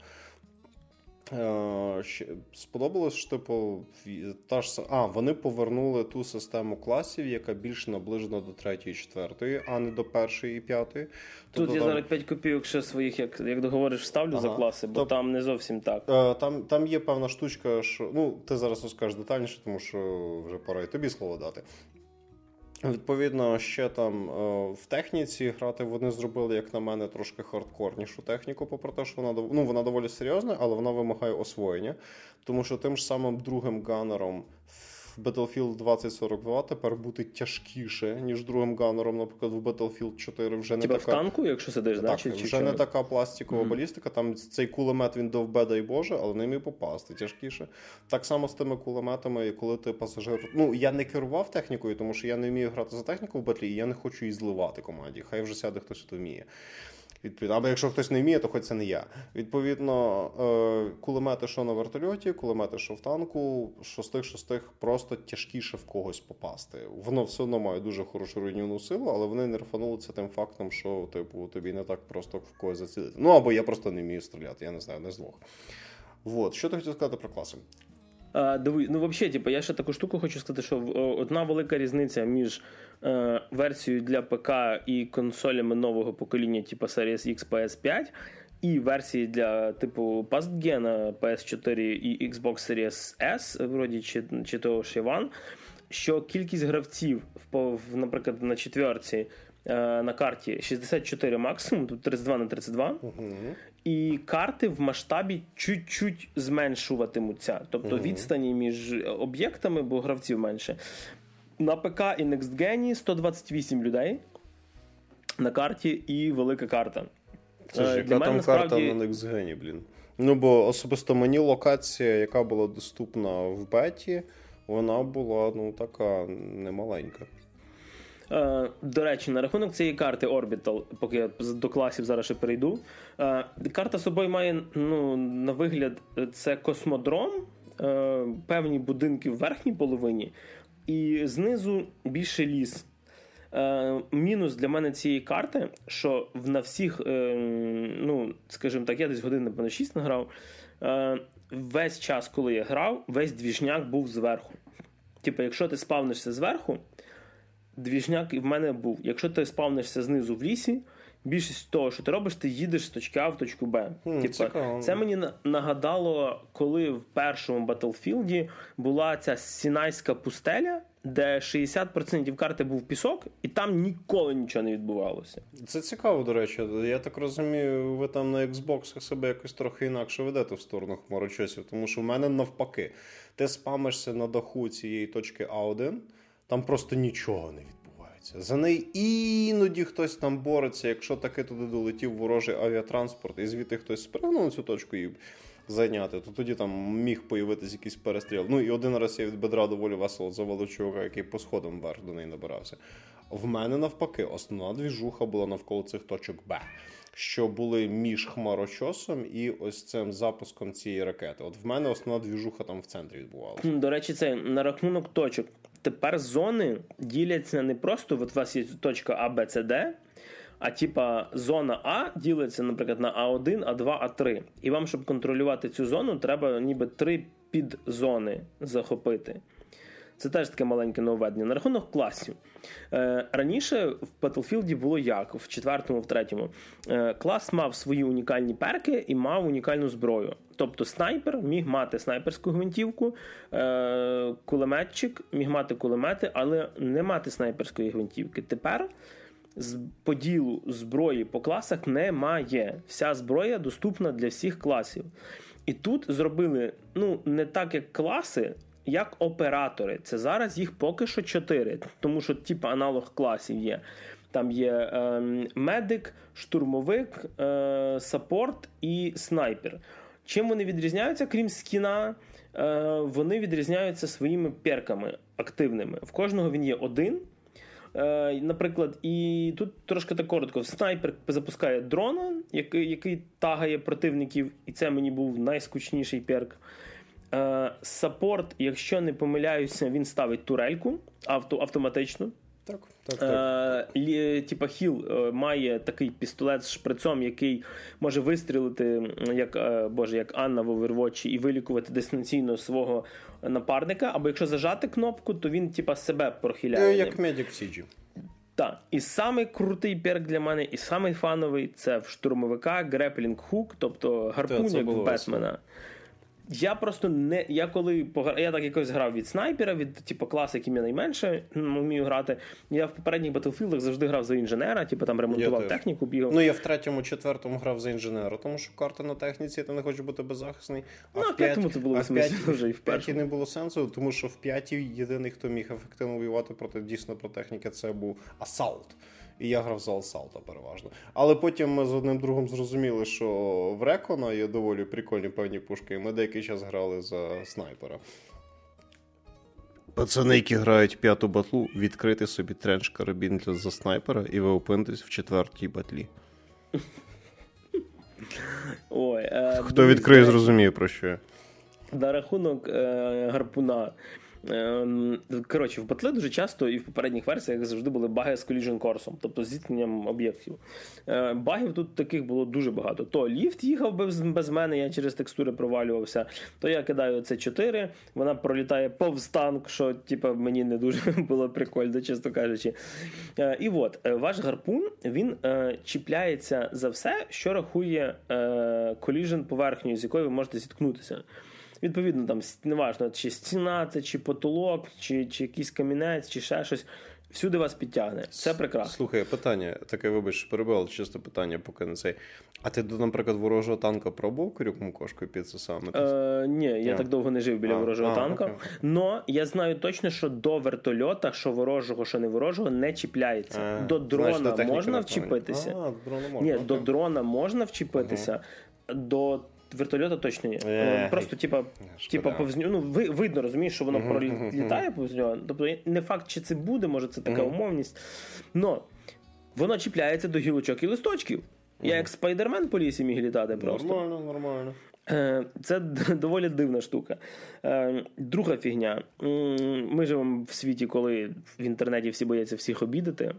Е, сподобалось, що типу, та ж а, вони повернули ту систему класів, яка більш наближена до третьої, четвертої, а не до першої і п'ятої. Тут тобто, я там... зараз 5 копійок ще своїх, як як договориш, вставлю ага. за класи, бо Тоб... там не зовсім так. Е, там там є певна штучка, що ну ти зараз розкажеш детальніше, тому що вже пора і тобі слово дати. Відповідно, ще там е, в техніці грати вони зробили, як на мене, трошки хардкорнішу техніку, попри те, що вона ну, вона доволі серйозна, але вона вимагає освоєння. Тому що тим ж самим другим ганером Battlefield 2042 тепер бути тяжкіше, ніж другим ганером, наприклад, в Battlefield 4 вже не Типа така... в танку, якщо сидиш, так, да? чи, вже чи не така пластикова mm-hmm. балістика. Там цей кулемет він довбе, дай Боже, але ним і попасти тяжкіше. Так само з тими кулеметами, коли ти пасажир. Ну я не керував технікою, тому що я не вмію грати за техніку в батлі, і я не хочу її зливати команді. Хай вже сяде хтось, хто вміє. Відповідно, або якщо хтось не вміє, то хоч це не я. Відповідно, е, кулемети, що на вертольоті, кулемети, що в танку, шостих шостих просто тяжкіше в когось попасти. Воно все одно має дуже хорошу руйнівну силу, але вони не рфанули це тим фактом, що типу тобі не так просто в когось зацілити. Ну або я просто не вмію стріляти, я не знаю, не з двох. Вот. Що ти хотів сказати про класи? А, диви, ну взагалі, типу, я ще таку штуку хочу сказати, що одна велика різниця між е, версією для ПК і консолями нового покоління, типу Series X PS5, і версії для типу Pastgen PS4 і Xbox Series S, вроді чи чи того ж One, що кількість гравців, в, наприклад, на четверці. Е, на карті 64 максимум, тут 32 на 32, угу і карти в масштабі чуть-чуть зменшуватимуться. Тобто mm-hmm. відстані між об'єктами, бо гравців менше. На ПК і NextGen 128 людей на карті і велика карта. Це ж е, яка там насправді... карта на NextGen, блін. Ну, бо особисто мені локація, яка була доступна в беті, вона була ну, така немаленька. Е, до речі, на рахунок цієї карти Orbital, поки я до класів зараз ще перейду. Е, карта собою має ну, на вигляд, це космодром, е, певні будинки в верхній половині, і знизу більше ліс. Мінус для мене цієї карти, що на всіх, ну, скажімо так, я десь годин, напевно, 6 награв. Весь час, коли я грав, весь двіжняк був зверху. Типу, якщо ти спавнишся зверху, двіжняк і в мене був. Якщо ти спавнишся знизу в лісі, більшість того, що ти робиш, ти їдеш з точки А в точку Б. Mm, Типа, це мені нагадало, коли в першому Battlefield була ця Сінайська пустеля. Де 60% карти був пісок, і там ніколи нічого не відбувалося. Це цікаво, до речі. Я так розумію, ви там на Xbox себе якось трохи інакше ведете в сторону хмарочосів, тому що в мене навпаки, ти спамишся на даху цієї точки А1, там просто нічого не відбувається. За неї іноді хтось там бореться, якщо таки туди долетів ворожий авіатранспорт, і звідти хтось спригнув на цю точку і зайняти, то тоді там міг появитись якийсь перестріл. Ну і один раз я від бедра доволі весело завалив чувака, який по сходам вверх до неї набирався. В мене навпаки, основна двіжуха була навколо цих точок Б. Що були між хмарочосом і ось цим запуском цієї ракети. От в мене основна двіжуха там в центрі відбувалася. До речі, це на рахунок точок. Тепер зони діляться не просто от у вас є точка А, Б, С, Д, а типа зона А ділиться, наприклад, на А1, А2, А3. І вам, щоб контролювати цю зону, треба ніби три підзони захопити. Це теж таке маленьке нововведення. На рахунок класів. Е, Раніше в Battlefield було як, в четвертому, в третьому. Е, Клас мав свої унікальні перки і мав унікальну зброю. Тобто снайпер міг мати снайперську гвинтівку, е, кулеметчик міг мати кулемети, але не мати снайперської гвинтівки. Тепер з поділу зброї по класах немає. Вся зброя доступна для всіх класів. І тут зробили ну не так, як класи, як оператори. Це зараз їх поки що чотири, тому що типу аналог класів є. Там є е, медик, штурмовик, е, саппорт і снайпер. Чим вони відрізняються, крім скіна, е, вони відрізняються своїми перками активними. В кожного він є один. Е, Наприклад, і тут трошки так коротко. Снайпер запускає дрона, який який тагає противників, і це мені був найскучніший перк. Е, Саппорт, якщо не помиляюся, він ставить турельку авто, автоматично. Так, так, так. Е, Типа Хіл е, має такий пістолет з шприцом, який може вистрілити, як боже, як Анна в Overwatch, і вилікувати дистанційно свого напарника. Або якщо зажати кнопку, то він типа себе прохиляє. Як медик в Сіджі. Так, і самий крутий перк для мене, і самий фановий це в штурмовика Grappling Hook, тобто гарпун, як в Бетмена. Я просто не. Я коли погра... я так якось грав від снайпера, від типу, класу, яким я найменше вмію грати. Я в попередніх Battlefield завжди грав за інженера, типу там ремонтував теж. техніку, бігав. Ну, я в третьому, четвертому грав за інженера, тому що карта на техніці, ти не хочеш бути беззахисний. Ну, а в п'ятому це було вже і в п'ятій не було сенсу, тому що в п'ятій єдиний, хто міг ефективно воювати проти дійсно про техніки, це був Асалт. І я грав за Асалта переважно. Але потім ми з одним другом зрозуміли, що в Рекона є доволі прикольні певні пушки, і ми деякий час грали за снайпера. Пацани, які грають п'яту батлу, відкрити собі тренч карабін для за снайпера, і ви опинитесь в четвертій батлі. Ой, е, Хто відкриє, зрозуміє про що я. На рахунок е, гарпуна. Е, коротше, в батли дуже часто і в попередніх версіях завжди були баги з collision курсом, тобто з зіткненням об'єктів. Е, багів тут таких було дуже багато. То ліфт їхав без, мене, я через текстури провалювався. То я кидаю це 4, вона пролітає повз танк, що типу, мені не дуже було прикольно, чесно кажучи. Е, і от е, ваш гарпун він чіпляється за все, що рахує collision поверхнею, з якою ви можете зіткнутися. Відповідно, там неважно, чи стіна, це, чи потолок, чи, чи якийсь камінець, чи ще щось. Всюди вас підтягне. Це прекрасно. Слухай, питання, таке, вибач, що перебив, але чисто питання, поки не цей. А ти, наприклад, ворожого танка пробував крюком кошкою під це саме? Е, ні, я А. так довго не жив біля А, ворожого а, танка. окей. Я знаю точно, що до вертольота, що ворожого, що не ворожого, не чіпляється. А, до значить, дрона до можна вчепитися. А, до дрона можна. Ні, окей. до дрона можна вчепитися, до вертольота точно ні. Е, Просто, типа, типа повз нього, ну ви, видно, розумієш, що воно пролітає повз нього. Тобто не факт, чи це буде, може це така умовність. Но воно чіпляється до гілочок і листочків. Я як спайдермен по лісі міг літати просто. Нормально, нормально. Е, Це доволі дивна штука. Е, Друга фігня. Ми живемо в світі, коли в інтернеті всі бояться всіх обідити.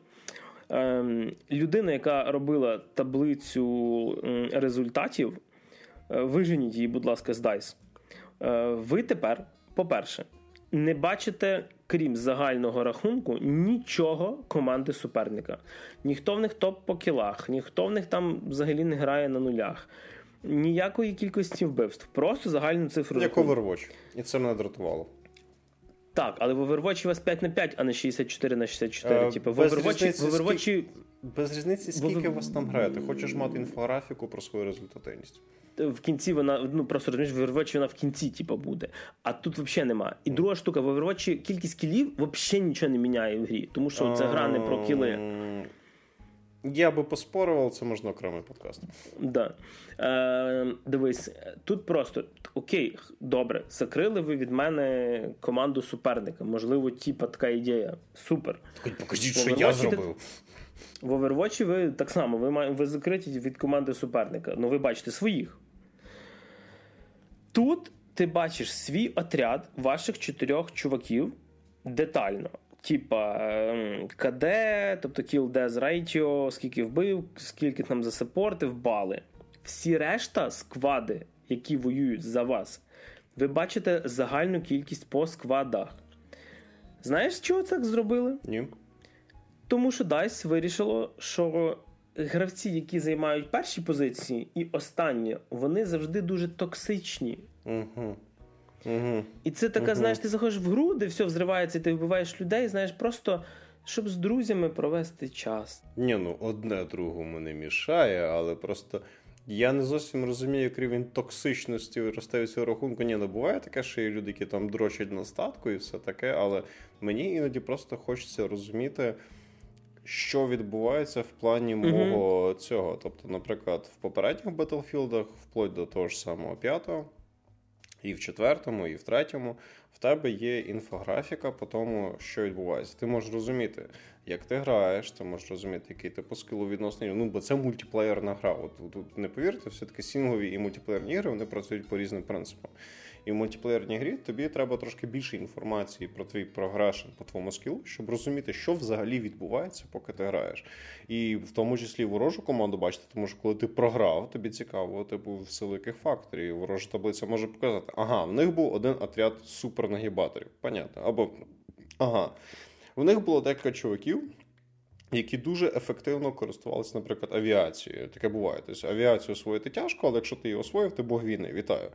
Е, Людина, яка робила таблицю результатів, е, виженіть її, будь ласка, з DICE. Е, Ви тепер, по-перше, не бачите, крім загального рахунку, нічого команди суперника. Ніхто в них топ по кілах, ніхто в них там взагалі не грає на нулях. Ніякої кількості вбивств, просто загальну цифру. Як. Overwatch. І це мене дратувало. Так, але в Overwatch у вас 5 на 5, а не 64 на 64. Е, Типу, в Overwatch, різниці, в Overwatch Без різниці, скільки вас там грає. Ти хочеш мати інфографіку про свою результативність. В кінці вона, ну просто розумієш, в Overwatch вона в кінці, типу, буде. А тут взагалі нема. І друга штука, в Overwatch кількість кілів взагалі нічого не міняє в грі, тому що це гра не про кіли. Ем, Я би поспорував, це можна окремий подкаст. Да. Е, Дивись, тут просто окей, добре, закрили ви від мене команду суперника. Можливо, типа така ідея. Супер. Хоч покажіть, що я зробив. В Overwatch ви так само, ви ви закриті від команди суперника. Ну, ви бачите своїх. Тут ти бачиш свій отряд ваших чотирьох чуваків детально. Типа ем, КД, тобто kill death ratio, скільки вбив, скільки там засапортив, бали. Всі решта сквади, які воюють за вас, ви бачите загальну кількість по сквадах. Знаєш, чого так зробили? Ні. Тому що DICE вирішило, що гравці, які займають перші позиції, і останні, вони завжди дуже токсичні. Угу. Угу. І це така, угу. знаєш, ти заходиш в гру, де все взривається, і ти вбиваєш людей, знаєш, просто щоб з друзями провести час. Ні, ну одне другому не мішає, але просто. Я не зовсім розумію, як рівень токсичності росте від цього рахунку. Ні, не буває таке, що є люди, які там дрочать на статку і все таке, але мені іноді просто хочеться розуміти, що відбувається в плані mm-hmm. цього. Тобто, наприклад, в попередніх Батлфілдах, вплоть до того ж самого п'ятого, і в четвертому, і в третьому, в тебе є інфографіка по тому, що відбувається. Ти можеш розуміти, як ти граєш, ти можеш розуміти, який ти по скилу відносний. Ну, бо це мультиплеєрна гра. От тут не повірте, все-таки сінгові і мультиплеєрні ігри вони працюють по різним принципам. І в мультиплеєрній грі тобі треба трошки більше інформації про твій програшен по твоєму скілу, щоб розуміти, що взагалі відбувається, поки ти граєш. І в тому числі ворожу команду бачити, тому що коли ти програв, тобі цікаво, типу, в силу яких факторів. Ворожа таблиця може показати, ага, в них був один отряд супернагібаторів. Понятно. Або ага. В них було декілька чуваків, які дуже ефективно користувалися, наприклад, авіацією. Таке буває. Тобто авіацію освоїти тяжко, але якщо ти її освоїв, ти Бог війни. Вітаю.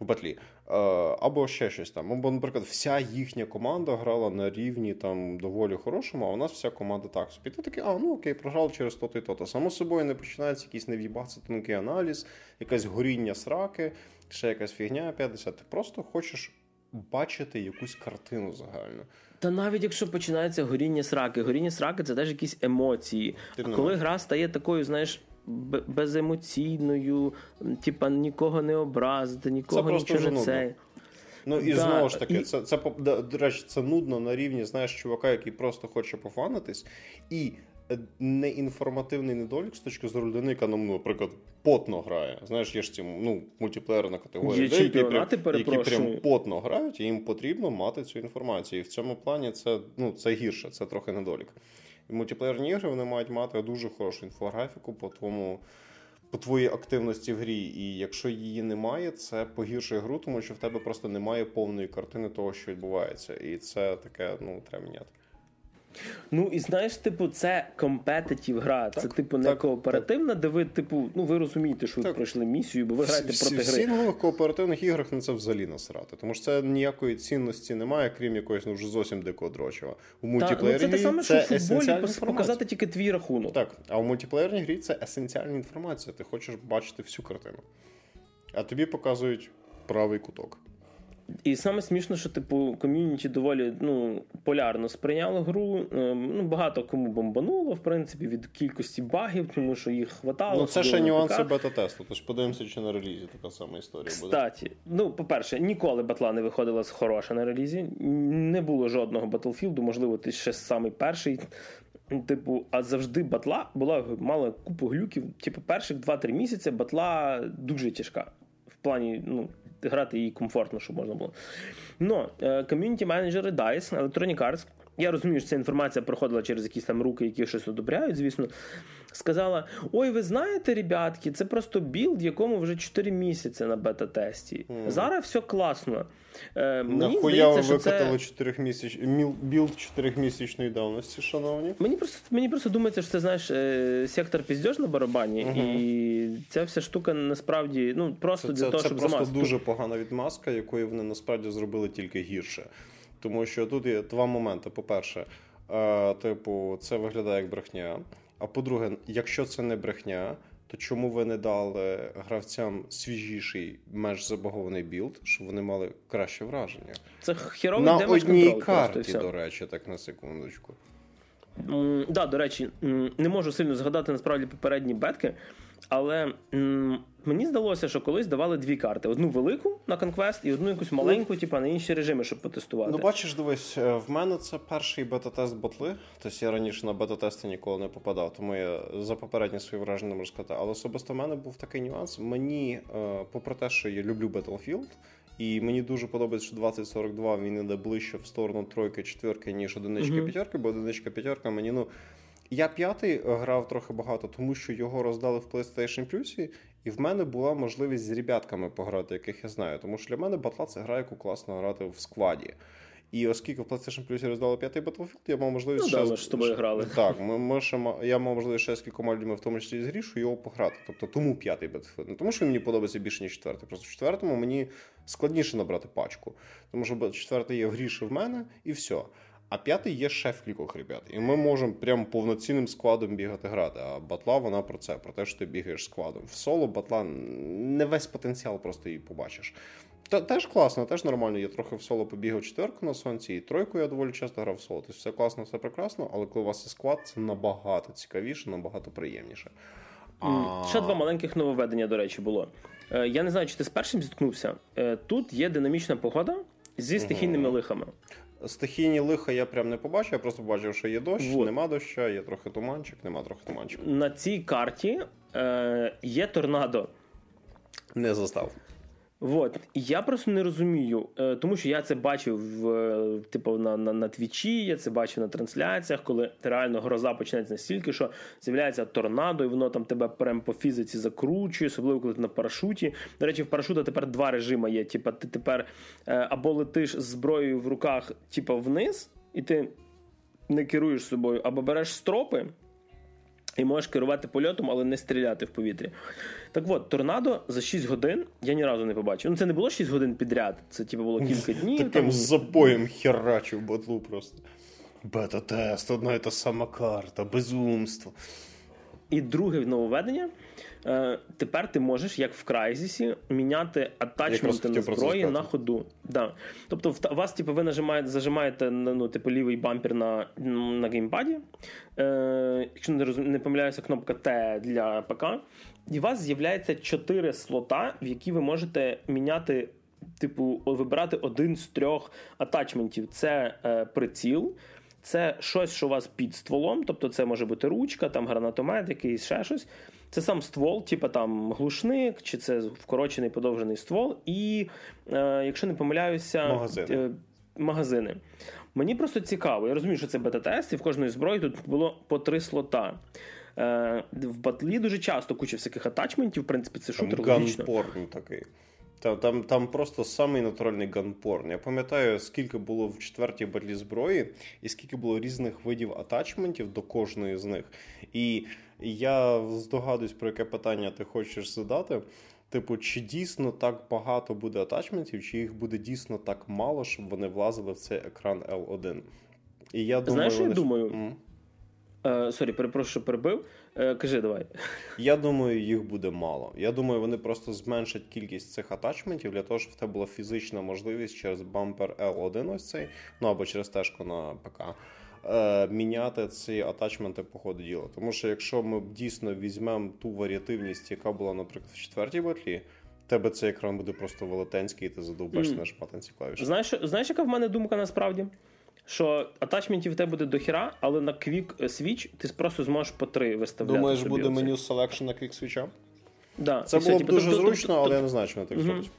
В батлі. Е, або ще щось там. Або, наприклад, вся їхня команда грала на рівні там доволі хорошому, а у нас вся команда так собі. Ти такий, а ну окей, програв через то-то і то-то. Само собою не починається якийсь нев'їбаться тонкий аналіз, якесь горіння сраки, ще якась фігня 50. Ти просто хочеш бачити якусь картину загальну. Та навіть якщо починається горіння сраки, горіння сраки це теж якісь емоції. А коли гра стає такою, знаєш. Беземоційною, типа нікого не образити, нікого нічого не це. Ну і да, знову ж таки, і... це це до речі, це нудно на рівні знаєш, чувака, який просто хоче пофанитись, і неінформативний недолік з точки зору людини, яка нам, ну, наприклад, потно грає. Знаєш, є ж ці ну, мультиплеєрна категорія людей, які прям, які прям потно грають, і їм потрібно мати цю інформацію. І в цьому плані це ну, це гірше, це трохи недолік. І мультиплеєрні ігри вони мають мати дуже хорошу інфографіку по твоєму. По твоїй активності в грі, і якщо її немає, це погіршує гру, тому що в тебе просто немає повної картини того, що відбувається, і це таке ну треба міняти. Ну і знаєш, типу, це компетитів гра. Так, це, типу, не так, кооперативна, так. де ви, типу, ну ви розумієте, що ви пройшли місію, бо ви граєте всі, проти гри. В нових кооперативних іграх на це взагалі насрати. Тому що це ніякої цінності немає, крім якоїсь ну, вже зовсім дикого дрочева. У мультиплеєрній ну, Це те саме, що в футболі показати тільки твій рахунок. Так, а в мультиплеєрній грі це есенціальна інформація. Ти хочеш бачити всю картину. А тобі показують правий куток. І саме смішно, що типу ком'юніті доволі ну, полярно сприйняло гру. Ем, ну, Багато кому бомбануло, в принципі, від кількості багів, тому що їх хватало. Ну, це ще нюанси бета-тесту, тож подивимося, чи на релізі така сама історія буде. Кстаті, ну, по-перше, ніколи батла не виходила з хороша на релізі. Не було жодного Battlefield, можливо, ти ще самий перший. Типу, а завжди батла була мала купу глюків. Типу, перших 2-3 місяці батла дуже тяжка. В плані, ну, грати її комфортно, щоб можна було. Но community менеджери DICE, Electronic Arts, я розумію, що ця інформація проходила через якісь там руки, які щось одобряють, звісно. Сказала: Ой, ви знаєте, ребятки, це просто build, якому вже 4 місяці на бета-тесті. Mm. Зараз все класно. Е, мені здається, що викатали це... 4-місяч... build 4-місячної давності, шановні. Мені просто мені просто думається, що це знаєш е, сектор піздьож на барабані, uh-huh. і ця вся штука насправді ну просто це, для це, того, це щоб просто замазати. дуже погана відмазка, якою вони насправді зробили тільки гірше. Тому що тут є два моменти. По-перше, е, типу, це виглядає як брехня. А по-друге, якщо це не брехня, то чому ви не дали гравцям свіжіший, менш забагований build, щоб вони мали краще враження? Це херовий на одній карті, до речі, так на секундочку. Так, да, до речі, не можу сильно згадати насправді попередні бетки, але м- мені здалося, що колись давали дві карти: одну велику на Conquest і одну якусь маленьку, ну, типу, на інші режими, щоб потестувати. Ну, бачиш, дивись, е, в мене це перший бета-тест ботли. Тобто я раніше на бета-тести ніколи не попадав, тому я за попередні свої враження не можу сказати. Але особисто в мене був такий нюанс. Мені, е, попри те, що я люблю Battlefield, і мені дуже подобається, що 2042 він іде ближче в сторону тройки, четверки, ніж одинички uh-huh. п'ятерки, бо одиничка п'ятерка мені ну. Я п'ятий грав трохи багато, тому що його роздали в PlayStation Plus, і в мене була можливість з ребятками пограти, яких я знаю. Тому що для мене батла це гра, яку класно грати в складі. І оскільки в PlayStation Plus роздали п'ятий Battlefield, я мав можливість ну, ще... Да, ми ж з тобою грали. Так, ми, ми ще, я мав можливість ще з кількома людьми, в тому числі з грішу, його пограти. Тобто тому п'ятий Battlefield. Не тому, що мені подобається більше, ніж четвертий. Просто в четвертому мені складніше набрати пачку. Тому що четвертий є в гріші в мене, і все. А п'ятий є ще в кількох ребят. І ми можемо прям повноцінним складом бігати грати. А батла вона про це, про те, що ти бігаєш складом. В соло батла не весь потенціал просто її побачиш. Та, теж класно, теж нормально. Я трохи в соло побігав четверку на сонці, і тройку я доволі часто грав в соло. Тобто все класно, все прекрасно, але коли у вас є склад, це набагато цікавіше, набагато приємніше. А... Ще два маленьких нововведення, до речі, було. Е, я не знаю, чи ти з першим зіткнувся. Е, тут є динамічна погода зі стихійними угу. лихами. Стихійні лиха я прям не побачив, я просто побачив, що є дощ, вот. нема доща, є трохи туманчик, нема трохи туманчик. На цій карті е, є торнадо. Не застав. Вот. я просто не розумію, е, тому що я це бачив в, типу, на на, на твічі, я це бачив на трансляціях, коли реально гроза починається настільки, що з'являється торнадо, і воно там тебе прям по фізиці закручує, особливо коли ти на парашуті. До речі, в парашута тепер два режими є. Типу, ти тепер е, або летиш з зброєю в руках, типу, вниз, і ти не керуєш собою, або береш стропи. І можеш керувати польотом, але не стріляти в повітрі. Так от, торнадо за 6 годин я ні разу не побачив. Ну, це не було 6 годин підряд, це типу було кілька днів. Таким там... запоєм херачив батлу просто. Бета-тест, одна і та сама карта, безумство. І друге нововведення. Е, тепер ти можеш, як в Крайзісі, міняти атачменти на зброї на ходу. Да. Тобто, вас, типу, ви нажимаєте, зажимаєте ну, типу, лівий бампер на на геймпаді. Е, Якщо не розум, не помиляюся, кнопка Т для ПК. І у вас з'являється чотири слота, в які ви можете міняти. Типу, вибирати один з трьох атачментів: це е, приціл, це щось, що у вас під стволом, тобто це може бути ручка, там гранатомет, якийсь ще щось. Це сам ствол, типу там глушник, чи це вкорочений подовжений ствол, і, е, якщо не помиляюся, магазини. Е, магазини. Мені просто цікаво. Я розумію, що це бета-тест, і в кожної зброї тут було по три слота. Е, В батлі дуже часто куча всяких атачментів, в принципі, це шутер. Gun porn такий. Там там, там просто самий натуральний gun porn. Я пам'ятаю, скільки було в четвертій батлі зброї, і скільки було різних видів атачментів до кожної з них. І я здогадуюсь, про яке питання ти хочеш задати. Типу, чи дійсно так багато буде атачментів, чи їх буде дійсно так мало, щоб вони влазили в цей екран L1? І я думаю, Знаєш, вони... я думаю. Mm. Е, sorry, перепрошую, що перебив. Е, кажи, давай. Я думаю, їх буде мало. Я думаю, вони просто зменшать кількість цих атачментів для того, щоб в тебе була фізична можливість через бампер L1 ось цей, ну або через тежку на ПК. Е, міняти ці атачменти по ходу діла. Тому що якщо ми дійсно візьмемо ту варіативність, яка була, наприклад, в четвертій батлі, тебе цей екран буде просто велетенський, і ти задовбаєшся mm. нажимати ці клавіші. Знаєш, знаєш, яка в мене думка насправді? Що атачментів в тебе буде до хіра, але на Quick Switch ти просто зможеш по три виставляти. Думаєш, собі буде оцей. меню Selection на Quick Switch? Да, Це було б дуже тобто, зручно, але я не знаю, чи вони так зроблять.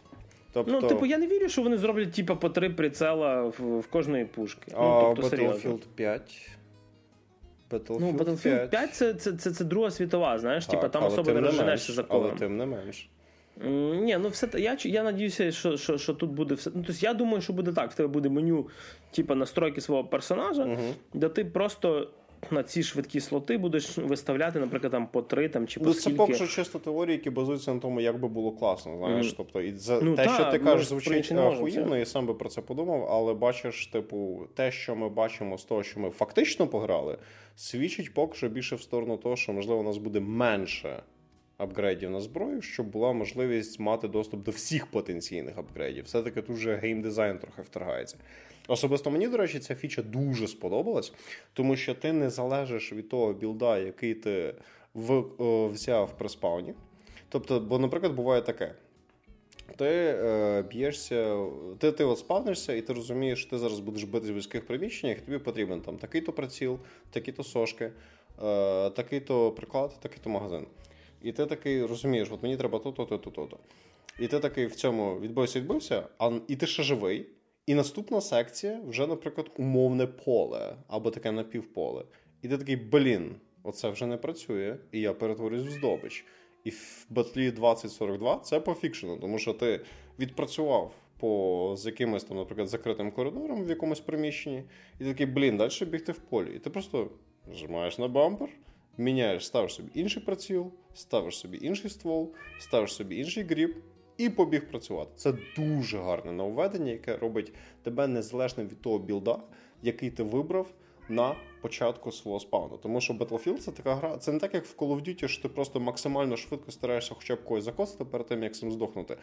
Тобто... Ну, типу, я не вірю, що вони зроблять типу, по три прицела в, в кожної пушки. А ну, тобто, Battlefield серйозно. 5. Battlefield, ну, Battlefield 5, 5 це, це, це, це Друга світова, знаєш, так, типу, там особо не розженешся за колом. Але тим не менш. Ні, ну все я я надіюся, що що, що тут буде все. Ну, тобто я думаю, що буде так. В тебе буде меню, типу, настройки свого персонажа, uh де ти просто на ці швидкі слоти будеш виставляти, наприклад, там по три там чи по ну, скільки. Це поки що чисто теорії, які базуються на тому, як би було класно. Знаєш, mm. тобто і за ну, те, та, що ти кажеш, звучить охуєнно, я сам би про це подумав, але бачиш, типу, те, що ми бачимо з того, що ми фактично пограли, свідчить поки що більше в сторону того, що можливо у нас буде менше апгрейдів на зброю, щоб була можливість мати доступ до всіх потенційних апгрейдів. Все-таки тут вже геймдизайн трохи вторгається. Особисто мені, до речі, ця фіча дуже сподобалась, тому що ти не залежиш від того білда, який ти в, о, взяв при спауні. Тобто, бо, наприклад, буває таке. Ти е, б'єшся, ти ти от спавнишся, і ти розумієш, що ти зараз будеш бити в близьких приміщеннях, тобі потрібен там такий-то приціл, такі-то сошки, е, такий-то приклад, такий-то магазин. І ти такий розумієш, от мені треба то-то, то-то, то-то. І ти такий в цьому відбився, відбився, а і ти ще живий. І наступна секція вже, наприклад, умовне поле або таке напівполе. І ти такий, блін, оце вже не працює, і я перетворюсь в здобич. І в батлі 2042 це по фікшену, тому що ти відпрацював по з якимось там, наприклад, закритим коридором в якомусь приміщенні, і ти такий, блін, далі бігти в полі. І ти просто нажимаєш на бампер, міняєш, ставиш собі інший приціл, ставиш собі інший ствол, ставиш собі інший grip. І побіг працювати. Це дуже гарне нововведення, яке робить тебе незалежним від того білда, який ти вибрав на початку свого спауну. Тому що Battlefield це така гра, це не так, як в Call of Duty, що ти просто максимально швидко стараєшся хоча б когось закосити перед тим, як сам здохнути.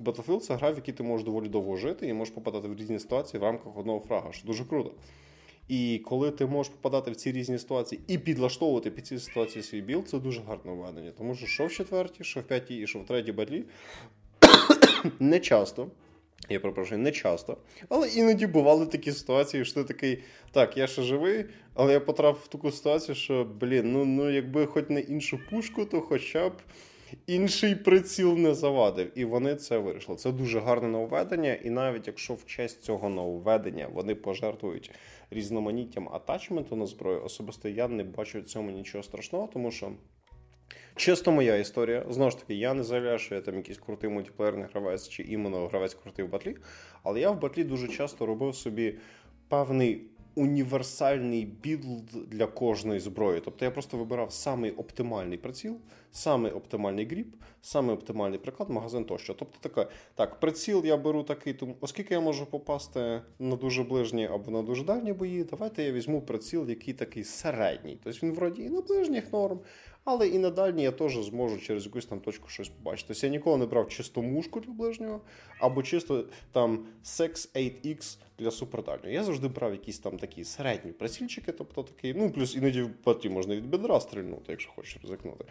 Battlefield це гра, в якій ти можеш доволі довго жити і можеш попадати в різні ситуації в рамках одного фрага, що дуже круто. І коли ти можеш попадати в ці різні ситуації і підлаштовувати під ці ситуації свій build, це дуже гарне введення. Тому що що в четвертій, що в п'ятій і що в третій батлі не часто. Я перепрошую, не часто. Але іноді бували такі ситуації, що ти такий, так, я ще живий, але я потрапив в таку ситуацію, що, блін, ну ну якби хоч не іншу пушку, то хоча б інший приціл не завадив. І вони це вирішили. Це дуже гарне нововведення, і навіть якщо в честь цього нововведення вони пожертвують різноманіттям атачменту на зброю, особисто я не бачу в цьому нічого страшного, тому що. Чисто моя історія. Знову ж таки, я не заявляю, що я там якийсь крутий мультиплеєрний гравець чи іменно гравець крутий в батлі. Але я в батлі дуже часто робив собі певний універсальний build для кожної зброї. Тобто я просто вибирав самий оптимальний приціл, самий оптимальний grip, самий оптимальний приклад, магазин тощо. Тобто таке, так, приціл я беру такий, тому оскільки я можу попасти на дуже ближні або на дуже дальні бої, давайте я візьму приціл, який такий середній. Тобто він вроді і на ближніх норм. Але і на дальній я теж зможу через якусь там точку щось побачити. Тобто я ніколи не брав чисто мушку для ближнього, або чисто там 6-8X для супердальнього. Я завжди брав якісь там такі середні прицільчики, тобто такий, ну плюс іноді в батлі можна від бедра стрільнути, якщо хочеш ризикнути.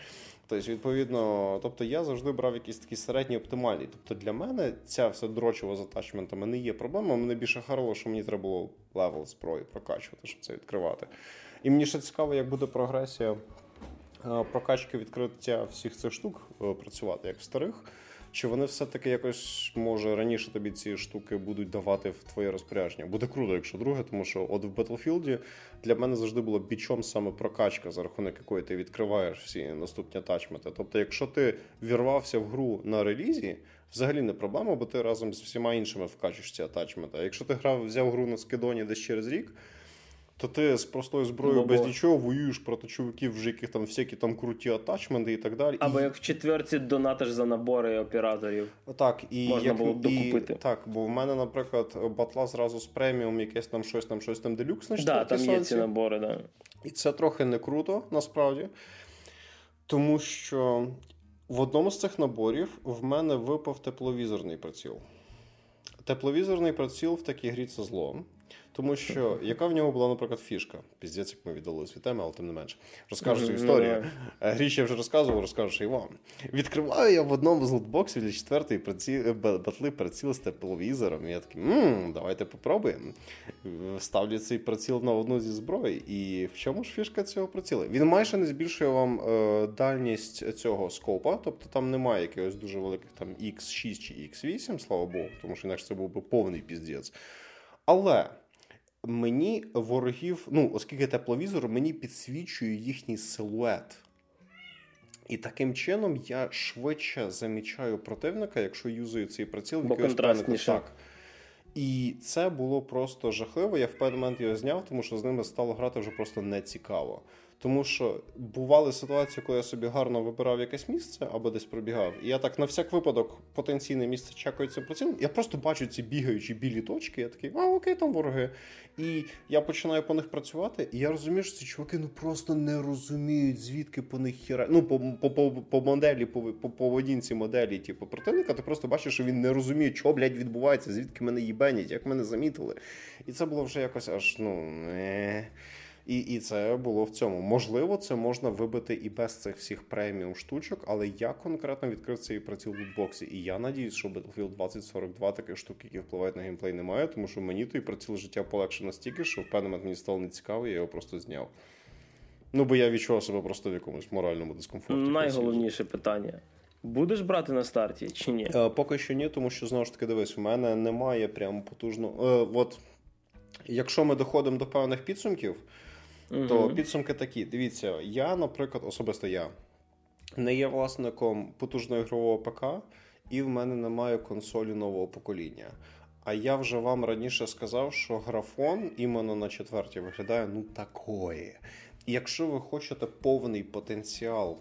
Тобто, відповідно, тобто я завжди брав якісь такі середні оптимальні. Тобто для мене ця вся дрочива з атачментами не є проблема. Мене більше харило, що мені треба було level зброї прокачувати, щоб це відкривати. І мені ще цікаво, як буде прогресія. Е, прокачки відкриття всіх цих штук е, працювати як в старих. Чи вони все-таки якось може раніше тобі ці штуки будуть давати в твоє розпорядження? Буде круто, якщо друге, тому що от в Battlefield для мене завжди було бічом саме прокачка, за рахунок якої ти відкриваєш всі наступні атачменти. Тобто, якщо ти вірвався в гру на релізі, взагалі не проблема, бо ти разом з всіма іншими вкачуєш ці атачменти. Якщо ти грав, взяв гру на скидоні десь через рік ти з простою зброєю без нічого воюєш проти чуваків, вже яких там всякі там круті атачменти і так далі. Або і... як в четверці донатиш за набори операторів. Так, і можна як... було докупити. І... Так, бо в мене, наприклад, батла зразу з преміум, якесь там щось там, щось там делюкс на Да, там є ці набори, да. І це трохи не круто, насправді. Тому що в одному з цих наборів в мене випав тепловізорний приціл. Тепловізорний приціл в такій грі це зло. Тому що яка в нього була, наприклад, фішка? Піздець, як ми віддали від теми, але тим не менше. Розкажу цю історію. Е, Гріч я вже розказував, розкажу й вам. Відкриваю я в одному з лутбоксів для четвертої приці... Е, батли приціл з тепловізором. І я такий, давайте попробуємо. Ставлю цей приціл на одну зі зброї. І в чому ж фішка цього приціла? Він майже не збільшує вам е, дальність цього скопа, тобто там немає якихось дуже великих там X6 чи X8, слава Богу, тому що інакше це був би повний піздець. Але мені ворогів, ну, оскільки тепловізор, мені підсвічує їхній силует. І таким чином я швидше замічаю противника, якщо юзую цей приціл, Бо контрастніше. так. І це було просто жахливо. Я в певний момент його зняв, тому що з ними стало грати вже просто не цікаво. Тому що бували ситуації, коли я собі гарно вибирав якесь місце або десь пробігав, і я так на всяк випадок потенційне місце цим прицілом. Я просто бачу ці бігаючі білі точки. Я такий, а окей, там вороги. І я починаю по них працювати, і я розумію, що ці чуваки ну просто не розуміють, звідки по них хіра. Ну, по по, по, по моделі, по по поведінці моделі, типу, противника, ти просто бачиш, що він не розуміє, що, блядь, відбувається, звідки мене їбенять, як мене замітили. І це було вже якось аж, ну. не... І і це було в цьому. Можливо, це можна вибити і без цих всіх преміум штучок, але я конкретно відкрив цей приціл в лутбоксі. І я надіюсь, що Battlefield 2042 таких штук, які впливають на геймплей, немає, тому що мені той приціл життя полегше настільки, що в певний момент мені стало нецікаво, я його просто зняв. Ну, бо я відчував себе просто в якомусь моральному дискомфорті. Найголовніше питання. Будеш брати на старті чи ні? Е, поки що ні, тому що знову ж таки дивись, у мене немає прям потужного. Е, от, якщо ми доходимо до певних підсумків. Угу. То підсумки такі. Дивіться, я, наприклад, особисто я не є власником потужного ігрового ПК, і в мене немає консолі нового покоління. А я вже вам раніше сказав, що графон іменно на четвертій виглядає ну такої. І якщо ви хочете повний потенціал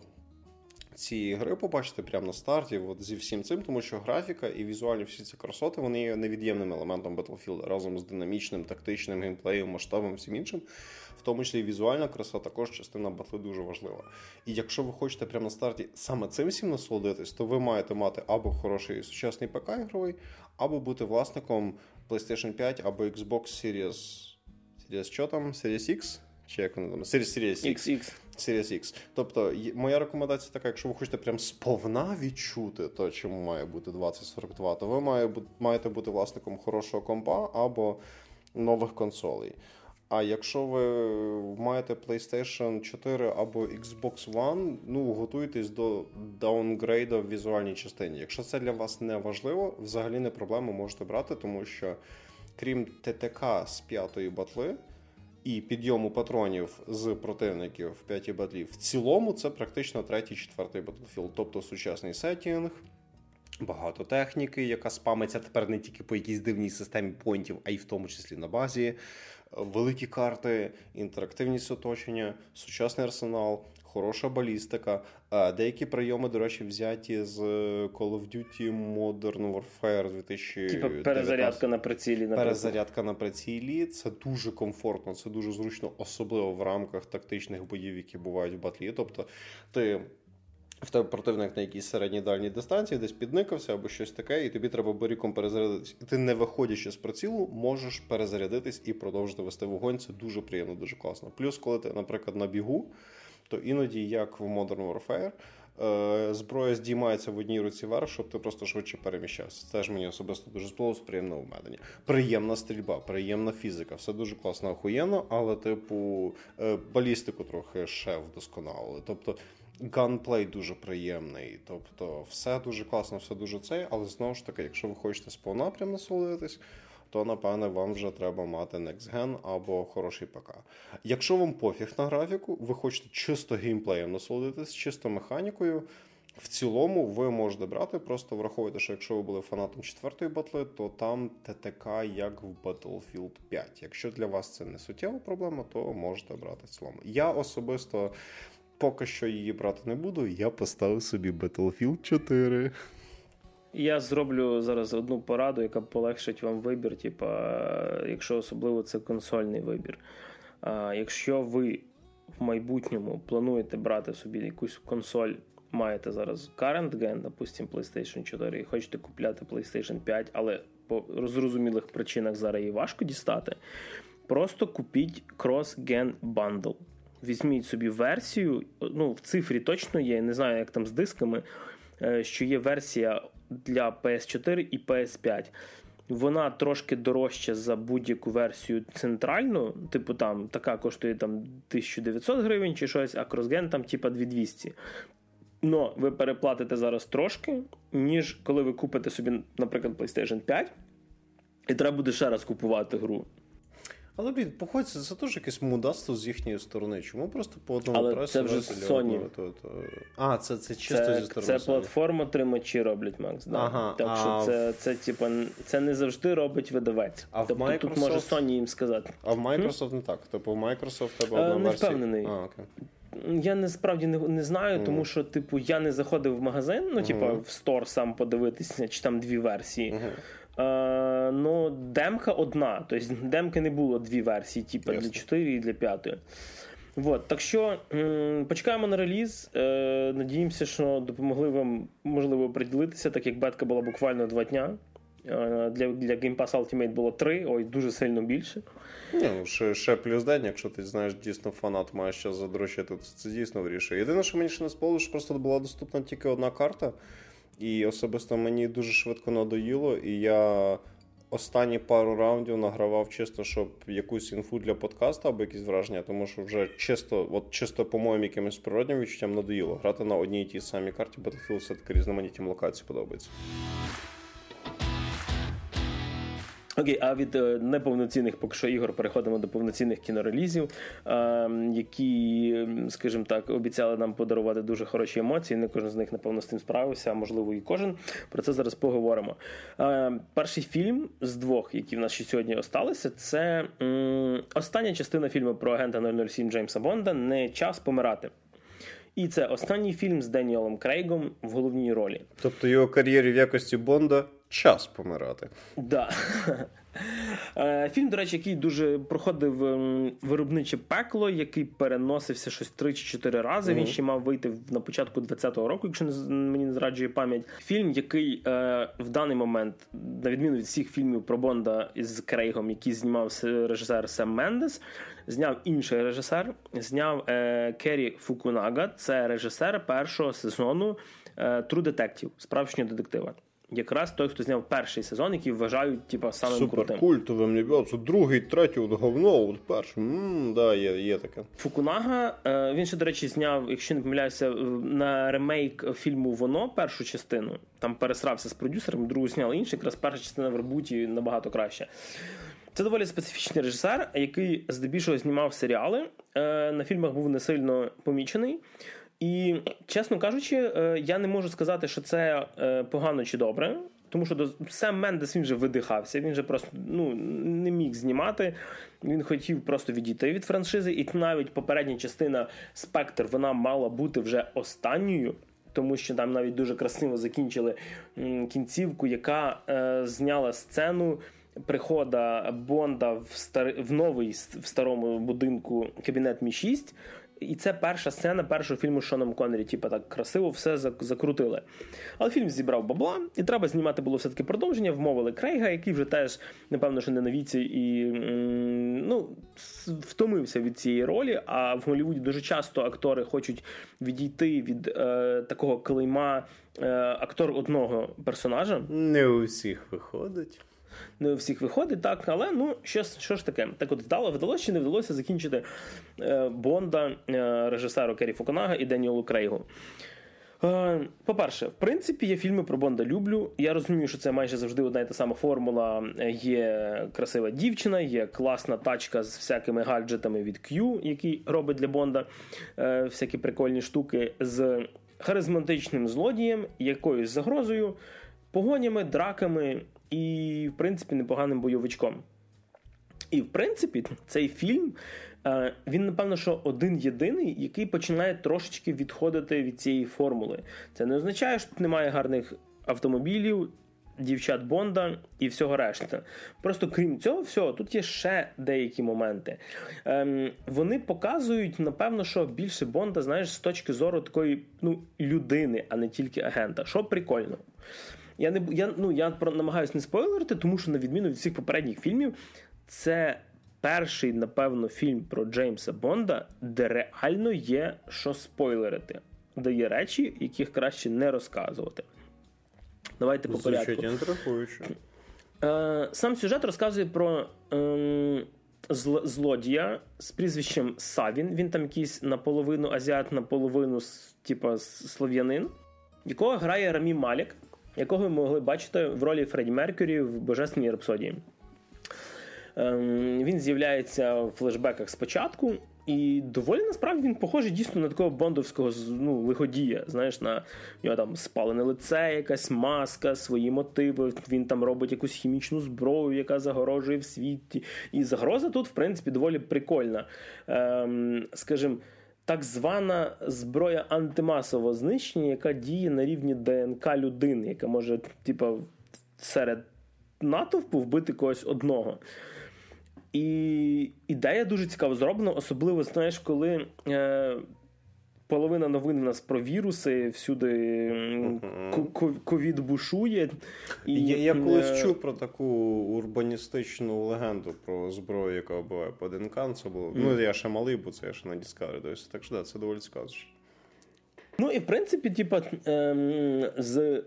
цієї гри побачити прямо на старті, от зі всім цим, тому що графіка і візуальні всі ці красоти вони є невід'ємним елементом Battlefield разом з динамічним, тактичним геймплеєм, масштабом, всім іншим в тому числі і візуальна краса, також частина батли дуже важлива. І якщо ви хочете прямо на старті саме цим всім насолодитись, то ви маєте мати або хороший сучасний ПК ігровий, або бути власником PlayStation 5 або Xbox Series. Series що там? Series X? Чи як вони там? Series, Series X. XX. Series X. Тобто, моя рекомендація така: якщо ви хочете прям сповна відчути то, чому має бути 2042, то ви маєте бути власником хорошого компа або нових консолей. А якщо ви маєте PlayStation 4 або Xbox One, ну готуйтесь до даунгрейду в візуальній частині. Якщо це для вас не важливо, взагалі не проблема можете брати, тому що крім ТТК з п'ятої батли і підйому патронів з противників в п'ятій батлі, в цілому це практично третій, четвертий Battlefield, тобто сучасний сеттінг. Багато техніки, яка спамиться тепер не тільки по якійсь дивній системі понтів, а й в тому числі на базі великі карти, інтерактивність оточення, сучасний арсенал, хороша балістика. Деякі прийоми, до речі, взяті з Call of Duty Modern Warfare 2019. Типа перезарядка на прицілі. Наприклад. Перезарядка на прицілі. Це дуже комфортно, це дуже зручно, особливо в рамках тактичних боїв, які бувають в батлі. Тобто ти в тебе противник на якійсь середній дальній дистанції, десь підникався або щось таке, і тобі треба боріком перезарядитись. І ти, не виходячи з прицілу, можеш перезарядитись і продовжити вести вогонь. Це дуже приємно, дуже класно. Плюс, коли ти, наприклад, на бігу, то іноді, як в Modern Warfare, е, зброя здіймається в одній руці вверх, щоб ти просто швидше переміщався. Це ж мені особисто дуже сподобалось, приємне введення. Приємна стрільба, приємна фізика, все дуже класно, охуєнно, але, типу, е, балістику трохи ще вдосконалили. Тобто gunplay дуже приємний. Тобто, все дуже класно, все дуже цей, але знову ж таки, якщо ви хочете сповна прям насолодитись, то напевне вам вже треба мати Next Gen або хороший ПК. Якщо вам пофіг на графіку, ви хочете чисто геймплеєм насолодитись, чисто механікою. В цілому ви можете брати, просто враховуйте, що якщо ви були фанатом четвертої батли, то там ТТК як в Battlefield 5. Якщо для вас це не суттєва проблема, то можете брати в цілому. Я особисто поки що її брати не буду. Я поставив собі Battlefield 4. Я зроблю зараз одну пораду, яка полегшить вам вибір, типа, якщо особливо це консольний вибір. А, Якщо ви в майбутньому плануєте брати собі якусь консоль, маєте зараз current gen, допустим, PlayStation 4, і хочете купляти PlayStation 5, але по зрозумілих причинах зараз її важко дістати. Просто купіть Cross-Gen Bundle візьміть собі версію. Ну, в цифрі точно є, не знаю, як там з дисками, е, що є версія для PS4 і PS5. Вона трошки дорожча за будь-яку версію центральну, типу там така коштує там 1900 гривень чи щось, а кросген там типа 2200. Но ви переплатите зараз трошки, ніж коли ви купите собі, наприклад, PlayStation 5, і треба буде ще раз купувати гру. Але блін, походься, це теж якесь мудацтво з їхньої сторони. Чому просто по одному Але пресу це вже Sony. То, то... А, це це чисто це, зі сторони. Це платформа тримачі роблять, Макс. Да. Ага, так що а це, це, типа, це не завжди робить видавець. А тобто Microsoft... тут може Sony їм сказати. А в Microsoft не так. Тобто в Microsoft тебе Е, одна не впевнений. А, окей. Я насправді не, не знаю, Мгм. тому що, типу, я не заходив в магазин, ну, типа, Мгм. в стор сам подивитися, чи там дві версії. Мгм. Е, ну, демка одна. Тобто демки не було дві версії, типу, Ясно. для 4 і для 5. Вот, так що м, почекаємо на реліз. Е, надіємося, що допомогли вам можливо приділитися, так як бетка була буквально два дня. Е, для, для Game Pass Ultimate було три, ой, дуже сильно більше. Ні, ну, ще, ще плюс день, якщо ти знаєш дійсно фанат має що задрочити, то це дійсно вирішує. Єдине, що мені ще не сподобалося, що просто була доступна тільки одна карта, і особисто мені дуже швидко надоїло, і я останні пару раундів награвав чисто, щоб якусь інфу для подкасту або якісь враження, тому що вже чисто, от чисто по моїм якимось природнім відчуттям надоїло. Грати на одній і тій самій карті Battlefield все-таки різноманітні локації подобається. Окей, а від е, неповноцінних поки що ігор переходимо до повноцінних кінорелізів, які, скажімо так, обіцяли нам подарувати дуже хороші емоції. Не кожен з них, напевно, з тим справився, а можливо, і кожен. Про це зараз поговоримо. Перший фільм з двох, які в нас ще сьогодні осталися, це остання частина фільму про агента 007 Джеймса Бонда Не час помирати. І це останній фільм з Деніелом Крейгом в головній ролі. Тобто його кар'єрі в якості Бонда час помирати. Да. Е, Фільм, до речі, який дуже проходив ем, виробниче пекло, який переносився щось три чи чотири рази. Він ще мав вийти на початку 20-го року, якщо не мені не зраджує пам'ять. Фільм, який е, в даний момент, на відміну від всіх фільмів про Бонда із Крейгом, які знімав режисер Сем Мендес, зняв інший режисер, зняв е, Керрі Фукунага. Це режисер першого сезону True Detective, справжнього детектива. Якраз той, хто зняв перший сезон, який вважають типа самим Супер крутим. культовим. Це другий, третій, от говно, от перший. Мм, да, є, є таке. Фукунага. е, Він ще, до речі, зняв, якщо не помиляюся, на ремейк фільму Воно першу частину. Там пересрався з продюсером, другу зняли інший. Якраз перша частина в ребуті набагато краще. Це доволі специфічний режисер, який здебільшого знімав серіали. е, На фільмах був не сильно помічений. І, чесно кажучи, е, я не можу сказати, що це е, погано чи добре. Тому що до Сем Мендес він вже видихався, він же просто ну, не міг знімати. Він хотів просто відійти від франшизи, і навіть попередня частина Спектр вона мала бути вже останньою. Тому що там навіть дуже красиво закінчили кінцівку, яка е, зняла сцену прихода Бонда в стар... в новий в старому будинку кабінет Мі 6 і це перша сцена першого фільму з Шоном Коннері. Типа так красиво все зак- закрутили. Але фільм зібрав бабла, і треба знімати було все-таки продовження. Вмовили Крейга, який вже теж, напевно, що не на віці і ну, втомився від цієї ролі. А в Голлівуді дуже часто актори хочуть відійти від е, такого клейма е, актор одного персонажа. Не у всіх виходить. Не у всіх виходить, так, але ну що, що ж таке? Так от вдало, вдалося чи не вдалося закінчити е, Бонда е, режисеру Керрі Фукунага і Деніелу Крейгу. Е, По-перше, в принципі, я фільми про Бонда люблю. Я розумію, що це майже завжди одна і та сама формула. Є красива дівчина, є класна тачка з всякими гаджетами від Q, який робить для Бонда е, всякі прикольні штуки з харизматичним злодієм, якоюсь загрозою, погонями, драками і, в принципі, непоганим бойовичком. І в принципі, цей фільм е, він, напевно, що один єдиний, який починає трошечки відходити від цієї формули. Це не означає, що тут немає гарних автомобілів, дівчат Бонда і всього решта. Просто крім цього, всього, тут є ще деякі моменти. Ем, вони показують, напевно, що більше Бонда, знаєш, з точки зору такої ну, людини, а не тільки агента. Що прикольно. Я не я, ну, я намагаюся не спойлерити, тому що на відміну від всіх попередніх фільмів, це перший, напевно, фільм про Джеймса Бонда, де реально є що спойлерити, де є речі, яких краще не розказувати. Давайте по порядку. Е, сам сюжет розказує про ем, зл- злодія з прізвищем Савін. Він там якийсь наполовину азіат, наполовину типа слов'янин, якого грає Рамі Малік, якого ми могли бачити в ролі Фредді Меркюрі в Божественній рапсодії. Ем, він з'являється в флешбеках спочатку, і доволі насправді він похожий дійсно на такого бондовського ну, лиходія. Знаєш, на нього там спалене лице, якась маска, свої мотиви. Він там робить якусь хімічну зброю, яка загорожує в світі. І загроза тут, в принципі, доволі прикольна. Ем, Скажімо, так звана зброя антимасового знищення, яка діє на рівні ДНК людини, яка може, типа, серед натовпу вбити когось одного. І ідея дуже цікаво зроблена, особливо, знаєш, коли е, половина новин у нас про віруси, всюди ковід бушує. І, Я я колись е... чув про таку урбаністичну легенду про зброю, яка вбиває по ДНК. Це було. Mm. Ну, я ще малий, бо це я ще на Discovery дивився. Так що да, це доволі цікаво. Ну і в принципі, типа, ем, з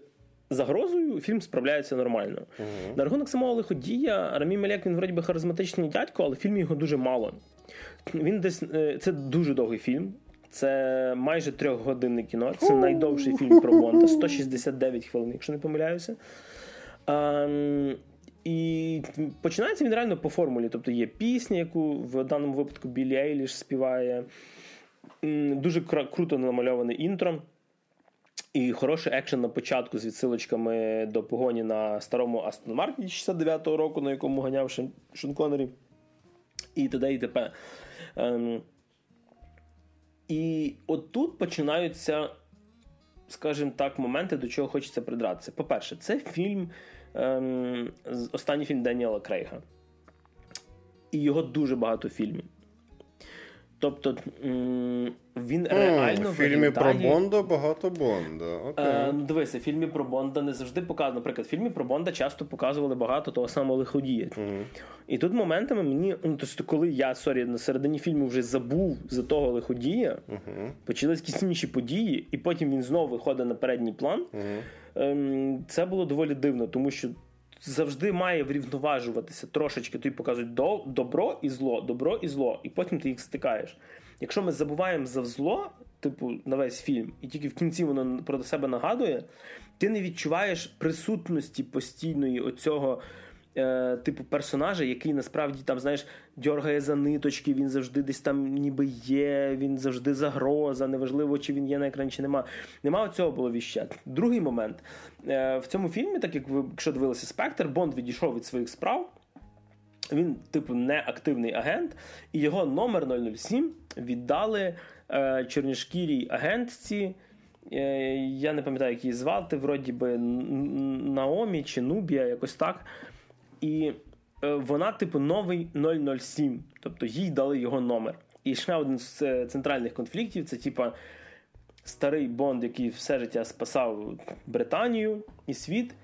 загрозою фільм справляється нормально. Uh-huh. На рахунок самого лиходія, Рамі Малек, він вроді би харизматичний дядько, але в фільмі його дуже мало. Він десь е, Це дуже довгий фільм. Це майже трьохгодинне кіно. Це найдовший фільм про Бонда, 169 хвилин, якщо не помиляюся. А, і починається він реально по формулі. Тобто є пісня, яку в даному випадку Білі Ейліш співає. Дуже круто намальоване інтро. І хороший екшен на початку з відсилочками до погоні на старому Астон Мартіні 69-го року, на якому ганяв Шон Коннері. І т.д. і т.п. Ем, І от тут починаються, скажімо так, моменти, до чого хочеться придратися. По-перше, це фільм, ем, останній фільм Даніела Крейга. І його дуже багато фільмів. Тобто він реально в фільмі про Бонда багато Бонда. Окей. Е, ну, Дивися, в фільмі про Бонда не завжди показано. Наприклад, в фільмі про Бонда часто показували багато того самого лиходія. Mm. І тут моментами мені, ну тобто, коли я sorry, на середині фільму вже забув за того лиходія, mm-hmm. почались якісь інші події, і потім він знову виходить на передній план. Mm-hmm. Це було доволі дивно, тому що завжди має врівноважуватися трошечки. Тобі показують до, добро і зло, добро і зло, і потім ти їх стикаєш. Якщо ми забуваємо за зло, типу, на весь фільм, і тільки в кінці воно про себе нагадує, ти не відчуваєш присутності постійної оцього е, типу персонажа, який насправді там, знаєш, дьоргає за ниточки, він завжди десь там ніби є, він завжди загроза, неважливо, чи він є на екрані, чи нема. Нема цього було віщати. Другий момент. Е, В цьому фільмі, так як ви якщо дивилися спектр, Бонд відійшов від своїх справ. Він, типу, не активний агент, і його номер 007 віддали е, чорнішкірій агентці. Е, я не пам'ятаю, як її звати, вроді би Наомі чи Нубія, якось так. І е, вона, типу, новий 007. Тобто їй дали його номер. І ще один з е, центральних конфліктів це, типа, старий Бонд, який все життя спасав Британію і світ,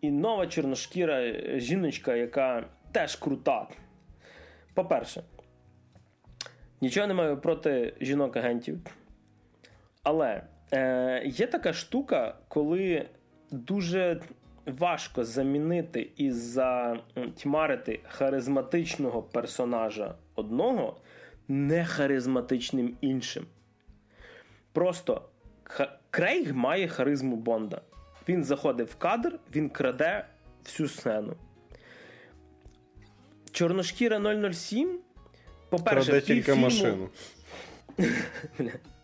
і нова чорношкіра жіночка, яка теж крута. По-перше, нічого не маю проти жінок-агентів. Але е, є така штука, коли дуже важко замінити і затьмарити харизматичного персонажа одного нехаризматичним іншим. Просто Крейг має харизму Бонда. Він заходить в кадр, він краде всю сцену. Чорношкіра 007. По-перше, краде тільки фільму... машину.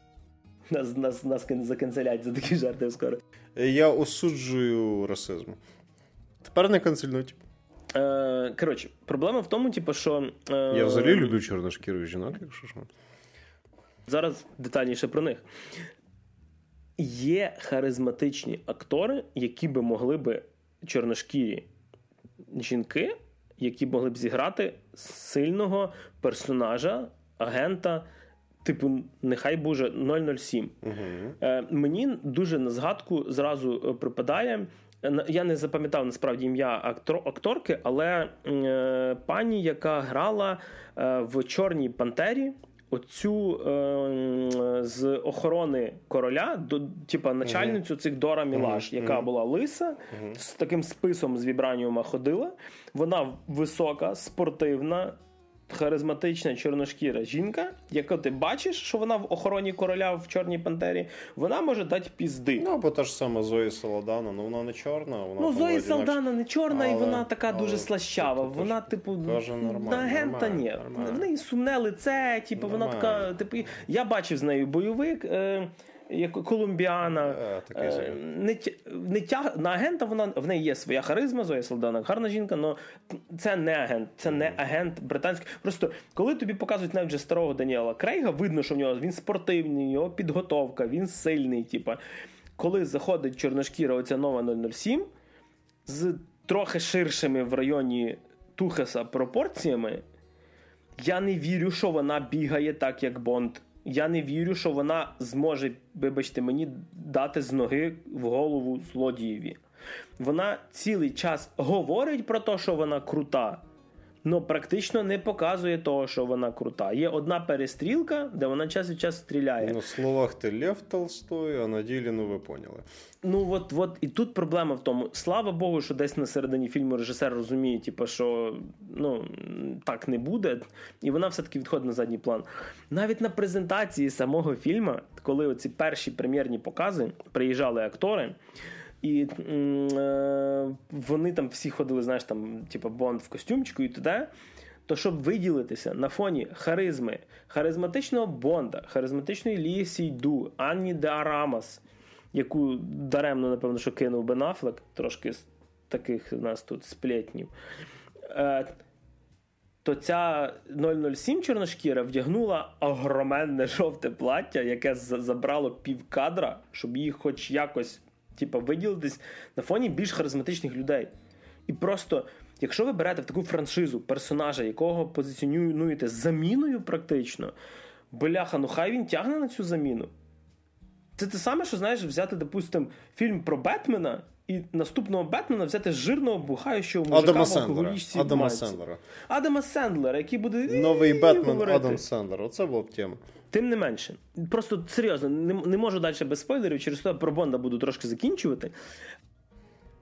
Нас нас, нас заканцелять за такі жарти скоро. Я осуджую расизм. Тепер не канцельнуть. Е, Коротше, проблема в тому, типу, що. Е, Я взагалі люблю чорношкірих жінок, якщо що. Зараз детальніше про них. Є харизматичні актори, які би могли би чорношкірі жінки, які могли б зіграти сильного персонажа, агента типу, нехай буде 007. Угу. Е, Мені дуже на згадку зразу е, припадає. Я не запам'ятав насправді ім'я актор, акторки, але е, пані, яка грала е, в Чорній Пантері, оцю е, з охорони короля, до типа начальницю цих Дора Мілаш, uh-huh. яка була лиса, uh-huh. з таким списом з вібраніума ходила. Вона висока, спортивна, харизматична чорношкіра жінка, яку ти бачиш, що вона в охороні короля в Чорній Пантері, вона може дати пізди. Ну, або та ж сама Зої Саладана, ну вона не чорна. Вона ну, Зої Салдана не чорна, але, і вона така але, дуже слащава. Вона, типу, нормально, на агента ні. В неї сумне лице, типу, вона така. Типу, я бачив з нею бойовик. Е, як колумбіана. Е, не, не тяг... На агента вона в неї є своя харизма, Зоя Солдана, гарна жінка, але це не агент, це не агент британський. Просто коли тобі показують навіть вже старого Даніела Крейга, видно, що в нього він спортивний, у нього підготовка, він сильний. Типа. Коли заходить чорношкіра, оця нова 007 з трохи ширшими в районі Тухеса пропорціями, я не вірю, що вона бігає так, як Бонд. Я не вірю, що вона зможе, вибачте, мені дати з ноги в голову злодієві. Вона цілий час говорить про те, що вона крута, але практично не показує того, що вона крута. Є одна перестрілка, де вона час від часу стріляє. На словах ти Лев Толстой, а на ділі, ну ви поняли. Ну от от і тут проблема в тому. Слава Богу, що десь на середині фільму режисер розуміє, типу, що ну так не буде, і вона все-таки відходить на задній план. Навіть на презентації самого фільму, коли оці перші прем'єрні покази приїжджали актори. І е, вони там всі ходили, знаєш, там, типу, Бонд в костюмчику і туди. То щоб виділитися на фоні харизми, харизматичного Бонда, харизматичної Лії Сійду, Анні Де Арамас, яку даремно, напевно, що кинув Бен Аффлек, трошки з таких у нас тут сплетнів, е, то ця 007 чорношкіра вдягнула огроменне жовте плаття, яке забрало пів кадра, щоб її хоч якось типу, виділитись на фоні більш харизматичних людей. І просто, якщо ви берете в таку франшизу персонажа, якого позиціонуєте заміною, практично, бляха, ну хай він тягне на цю заміну. Це те саме, що знаєш, взяти, допустимо, фільм про Бетмена і наступного Бетмена взяти жирного бухаючого мужика Адама алкоголічці. Адама Сендлера. Адама Сендлера, який буде. Новий Бетмен Адам Сендлер. Оце була б тема. Тим не менше. Просто серйозно, не, не можу далі без спойлерів, через те про Бонда буду трошки закінчувати.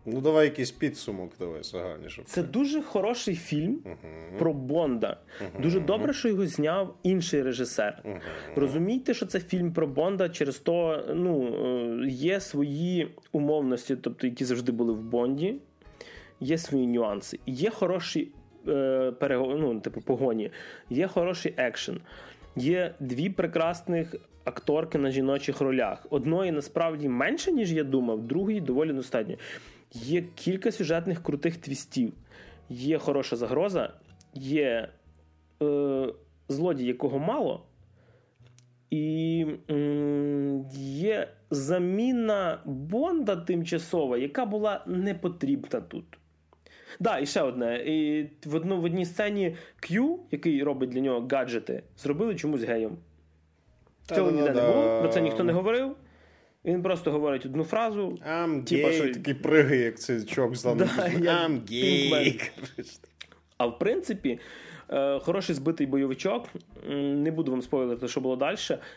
Ну, давай якийсь підсумок, давай загальніше. Це дуже хороший фільм uh-huh. про Бонда. Uh-huh. Дуже добре, що його зняв інший режисер. Uh-huh. Розумійте, що це фільм про Бонда, через то ну, е, є свої умовності, тобто які завжди були в Бонді, є свої нюанси. Є хороші е, перего... ну, типу, погоні, є хороший екшен. Є дві прекрасних акторки на жіночих ролях. Одної насправді менше, ніж я думав, другої доволі достатньо. Є кілька сюжетних крутих твістів. Є хороша загроза, є е, злодій, якого мало, і є заміна Бонда тимчасова, яка була не потрібна тут. Да, і ще одне. І В одну, в одній сцені Q, який робить для нього гаджети, зробили чомусь геєм. Цього ніде не було, про це ніхто не говорив. Він просто говорить одну фразу. I'm типа, gay, що... такий пригає, як цей чок з да, I'm gay. А в принципі, е, хороший збитий бойовичок. Не буду вам спойлерити, що було далі.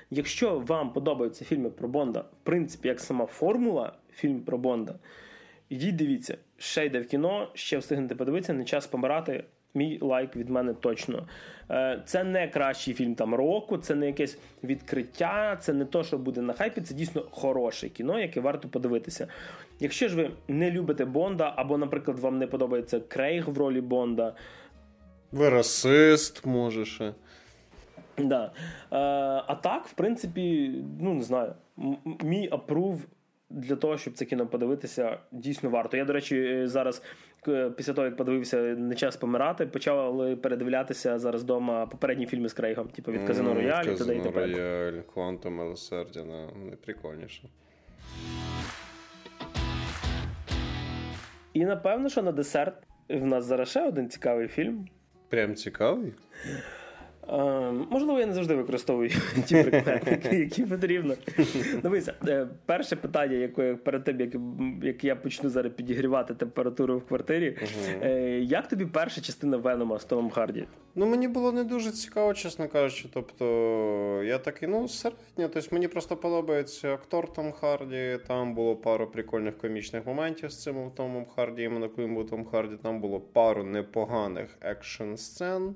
Якщо вам подобаються фільми про Бонда, в принципі, як сама формула фільм про Бонда, ідіть дивіться, ще йде в кіно, ще встигнете подивитися, не час помирати. Мій лайк від мене точно. Е, це не кращий фільм там року, це не якесь відкриття, це не то, що буде на хайпі. Це дійсно хороше кіно, яке варто подивитися. Якщо ж ви не любите Бонда, або, наприклад, вам не подобається Крейг в ролі Бонда. Ви расист, може ще. Да. Е, а так, в принципі, ну не знаю, мій approve для того, щоб це кіно подивитися, дійсно варто. Я, до речі, е, зараз після того, як подивився не час помирати, почав передивлятися зараз вдома попередні фільми з Крейгом, типу від Казино Рояль і т.д. і. Рояль, Квантум, Милосердя, найприкольніше. І напевно, що на десерт в нас зараз ще один цікавий фільм. Прям цікавий? Можливо, я не завжди використовую ті прикметники, які потрібно. Дивися, е, перше питання, яке перед тим, як, як я почну зараз підігрівати температуру в квартирі. Uh-huh. Як тобі перша частина Венома з Томом Харді? Ну, мені було не дуже цікаво, чесно кажучи. Тобто, я такий, ну, середньо. Тобто, мені просто подобається актор Том Харді. Там було пару прикольних комічних моментів з цим Томом Харді. Іменно коли був Том Харді, там було пару непоганих екшн сцен.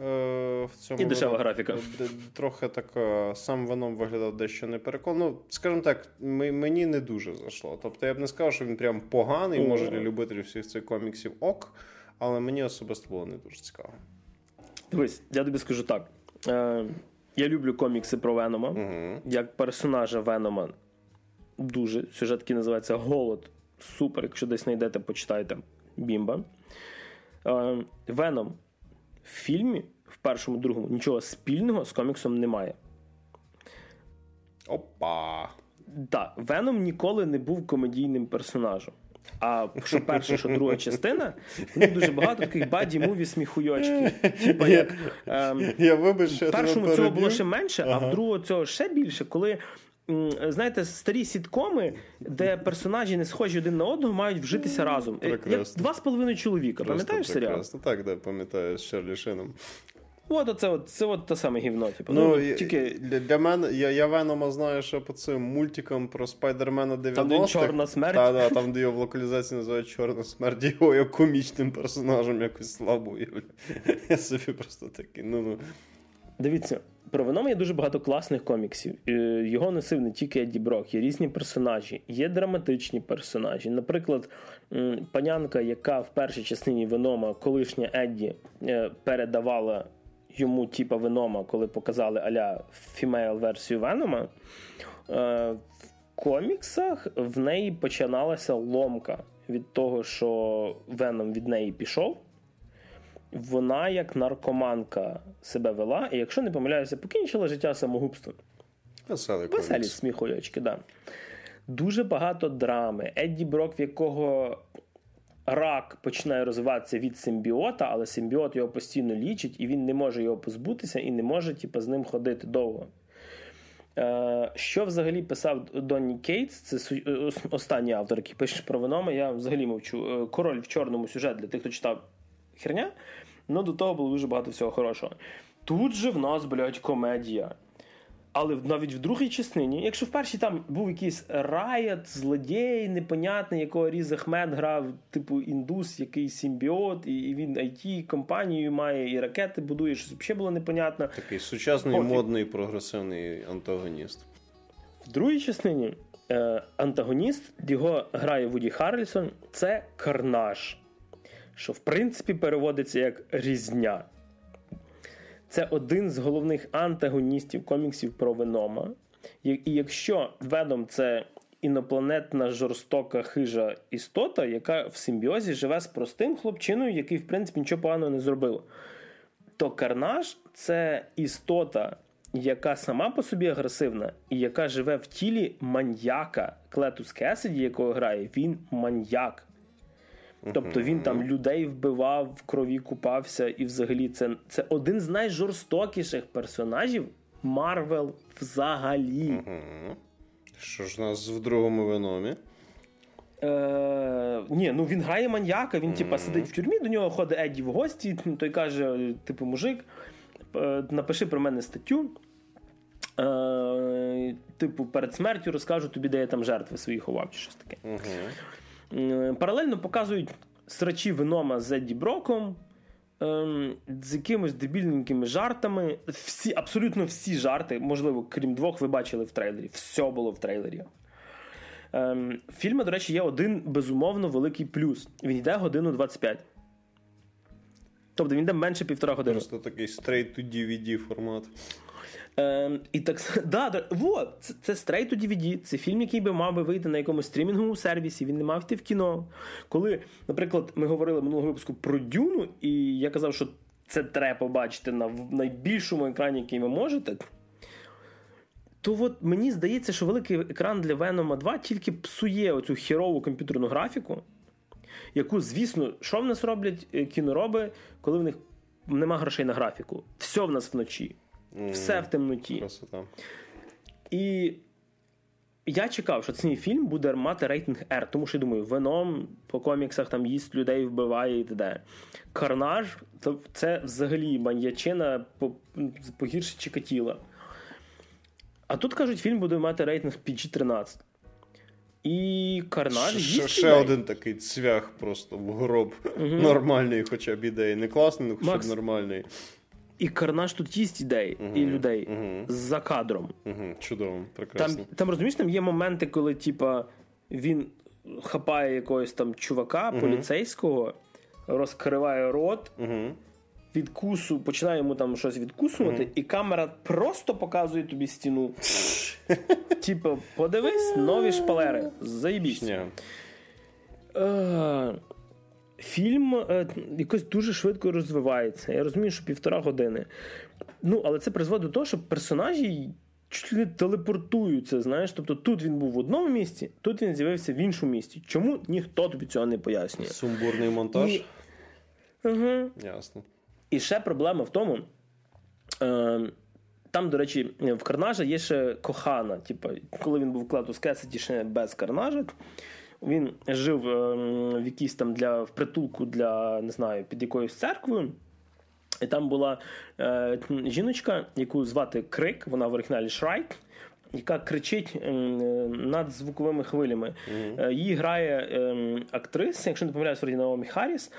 Е, в цьому І дешева графіка. Трохи так сам Веном виглядав дещо не переконано. Ну, скажімо так, мені не дуже зайшло. Тобто я б не сказав, що він прям поганий, О. може для любителів всіх цих коміксів ок, але мені особисто було не дуже цікаво. Дивись, я тобі скажу так. Е, Я люблю комікси про Венома. Угу. Як персонажа Венома дуже сюжет який називається Голод. Супер. Якщо десь знайдете, почитайте. Бімба. Е, Веном в фільмі, в першому, другому, нічого спільного з коміксом немає. Опа. Так, Веном ніколи не був комедійним персонажем. А що перша, що друга частина, в них дуже багато таких buddy movie сміхуйочків. Типа як ем, я вибач, в першому цього було ще менше, ага. а в другого цього ще більше, коли. Знаєте, старі сіткоми, де персонажі не схожі один на одного, мають вжитися разом. Прекрасно. Як два з половиною чоловіка. Пам'ятаєш серіал? Так, да, пам'ятаю з Чарлі Шином. От оце от, це от те саме гівно. Типу. Ну, ну, тільки... Для для мене, я я Венома знаю, що по цим мультикам про Спайдермена 90-х. Там де Чорна смерть. Та, да, там, де його в локалізації називають Чорна смерть, його як комічним персонажем якось слабо уявляю. Я собі просто такий, ну ну. Дивіться, про Венома є дуже багато класних коміксів. Е, його носив не тільки Едді Брок, є різні персонажі, є драматичні персонажі. Наприклад, панянка, яка в першій частині Венома, колишня Едді, е, передавала йому, типа Венома, коли показали аля female версію Венома. Е, в коміксах в неї починалася ломка від того, що Веном від неї пішов. Вона, як наркоманка, себе вела, і якщо не помиляюся, покінчила життя самогубством. Веселий Веселі сміхуючки, да. Дуже багато драми. Едді Брок, в якого рак починає розвиватися від симбіота, але симбіот його постійно лічить, і він не може його позбутися і не може типу, з ним ходити довго. Е, що взагалі писав Донні Кейтс, це останній автор, який пише про Венома, я взагалі мовчу. Е, Король в чорному сюжет для тих, хто читав херня, але до того було дуже багато всього хорошого. Тут же в нас, блядь, комедія. Але навіть в другій частині, якщо в першій там був якийсь райот, злодій, непонятний, якого Різ Ахмед грав, типу індус, якийсь симбіот, і він it компанію має, і ракети будує, щось взагалі було непонятно. Такий сучасний, Потім. модний, прогресивний антагоніст. В другій частині е, антагоніст, його грає Вуді Харрельсон, це карнаж, що в принципі переводиться як різня. Це один з головних антагоністів коміксів про Венома. І якщо Веном це інопланетна жорстока хижа істота, яка в симбіозі живе з простим хлопчиною, який, в принципі, нічого поганого не зробив, то Карнаж це істота, яка сама по собі агресивна, і яка живе в тілі маньяка. Клетус Кесіді, якого грає, він маньяк. Тобто він там людей вбивав, в крові купався, і взагалі це це один з найжорстокіших персонажів Марвел взагалі. Що ж у нас в другому веномі? Е, Ні, ну він грає маньяка, він типа сидить в тюрмі, до нього ходить Едді в гості, той каже: типу, мужик, е, напиши про мене статтю. Е, Типу, перед смертю розкажу тобі, де я там жертви свої ховав, чи щось таке. Угу. Паралельно показують срачі Венома з Едді Броком. Ем, з якимось дебільненькими жартами. Всі, Абсолютно всі жарти, можливо, крім двох, ви бачили в трейлері. Все було в трейлері. Ем, Фільму, до речі, є один безумовно великий плюс. Він йде годину 25. Тобто він йде менше півтора години. Просто такий straight to DVD формат. Ем, І так да, да, вот, це, це Straight to DVD, Це фільм, який би мав би вийти на якомусь стрімінговому сервісі. Він не мав йти в кіно. Коли, наприклад, ми говорили минулого випуску про Дюну, і я казав, що це треба побачити на найбільшому екрані, який ви можете. То от мені здається, що великий екран для Venom 2 тільки псує оцю хірову комп'ютерну графіку, яку, звісно, що в нас роблять е, кінороби, коли в них нема грошей на графіку. Все в нас вночі. Все в темноті. Красота. І я чекав, що цей фільм буде мати рейтинг R, тому що я думаю, веном по коміксах там їсть людей, вбиває і т.д. Карнаж то це взагалі маньячина погірше Чикатіла. А тут кажуть, фільм буде мати рейтинг PG-13. І Карнаж їсть Ще людей. один такий цвях просто в гроб. Угу. Нормальний, хоча б ідеї. Не класний, але хоча б нормальний. І Карнаж тут їсть ідей Мгм, і людей мгм. за кадром. Угу, чудово, Там, прекрасно. там розумієш, там є моменти, коли типа, він хапає якогось там чувака, поліцейського, розкриває рот, Угу. відкусу, починає йому там щось відкусувати, і камера просто показує тобі стіну. Типа, подивись, нові шпалери. Заїбісь. Фільм е, якось дуже швидко розвивається. Я розумію, що півтора години. Ну, але це призводить до того, що персонажі чуть не телепортуються. Знаєш, тобто тут він був в одному місці, тут він з'явився в іншому місці. Чому ніхто тобі цього не пояснює? Сумбурний монтаж. І- Угу. Ясно. І ще проблема в тому. Е, там, до речі, в Карнажа є ще кохана. Типу, коли він був в Клатус Кесеті ще без Карнажа, він жив е, в якійсь там для в притулку для не знаю, під якоюсь церквою. І там була е, жіночка, яку звати Крик, вона в оригіналі Шрайк, яка кричить е, над звуковими хвилями. Е, її грає е, актриса, якщо не помиляюсь, вроді Наомі Харріс,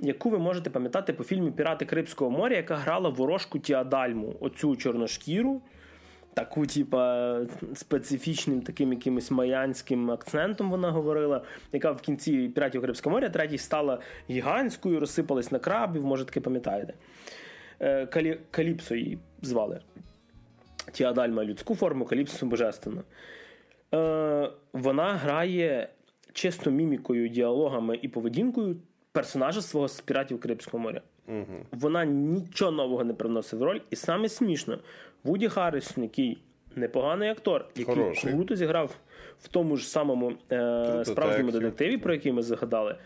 яку ви можете пам'ятати по фільмі Пірати Карибського моря, яка грала ворожку Тіадальму, оцю чорношкіру. Таку, типа, специфічним таким якимось майянським акцентом вона говорила, яка в кінці піратів Карибського моря третій стала гігантською, розсипалась на крабів, може таки пам'ятаєте. Е, Калі... Каліпсо її звали. Тіадальма людську форму, Каліпсо божественну. Е, вона грає чисто мімікою, діалогами і поведінкою персонажа свого з піратів Карибського моря. Угу. Вона нічого нового не привносить в роль, і саме смішно, Вуді Харрисон, який непоганий актор, який Хороший. круто зіграв в тому ж самому е, справжньому детективі, про який ми згадали.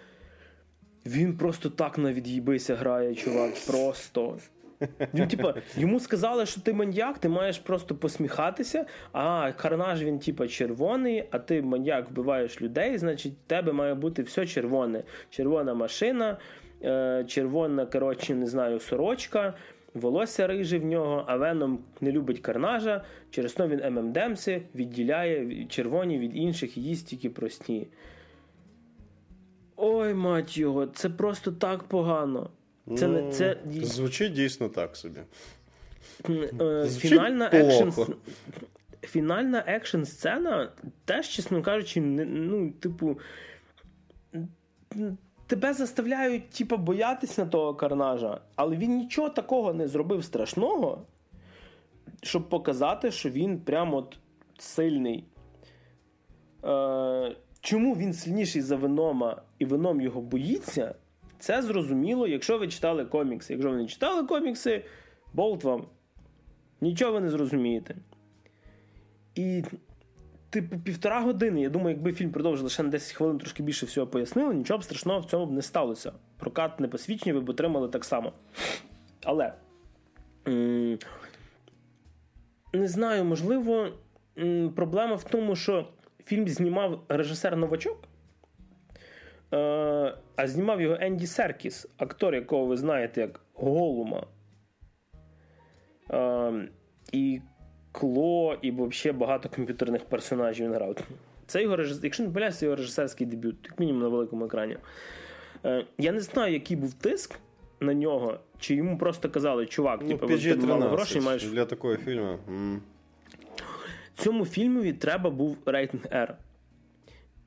Він просто так на від'їбися грає, чувак. Просто. Він, типа, йому сказали, що ти маньяк, ти маєш просто посміхатися. А карнаж він, типа, червоний, а ти маньяк вбиваєш людей, значить, в тебе має бути все червоне. Червона машина, е, червона, коротше, не знаю, сорочка, волосся риже в нього, а веном не любить карнажа. Через то він M&M's и відділяє червоні від інших і їсть тільки прості. Ой, мать його, це просто так погано. Це не це Звучить дійсно так собі. е, Звучить фінальна екшн фінальна екшн сцена теж, чесно кажучи, не, ну, типу. Тебе заставляють, типу, боятися того карнажа, але він нічого такого не зробив страшного, щоб показати, що він прямо от сильний. Е, чому він сильніший за Венома і Веном його боїться, це зрозуміло, якщо ви читали комікси. Якщо ви не читали комікси, болт вам. Нічого ви не зрозумієте. І, типу, півтора години. Я думаю, якби фільм продовжив лише на 10 хвилин трошки більше всього пояснили, нічого б страшного в цьому б не сталося. Прокат не посвідчення ви б отримали так само. Але. Не знаю, можливо, проблема в тому, що фільм знімав режисер новачок. Е, а знімав його Енді Серкіс, актор, якого ви знаєте як Голума. Е, і Кло, і взагалі багато комп'ютерних персонажів він грав. Це його режис... Якщо не помиляюсь, це його режисерський дебют, як мінімум на великому екрані. Е, я не знаю, який був тиск на нього, чи йому просто казали, чувак, Ну, типу, тебе мало грошей, маєш для такого фільму. м. цьому фільмові треба був рейтинг R.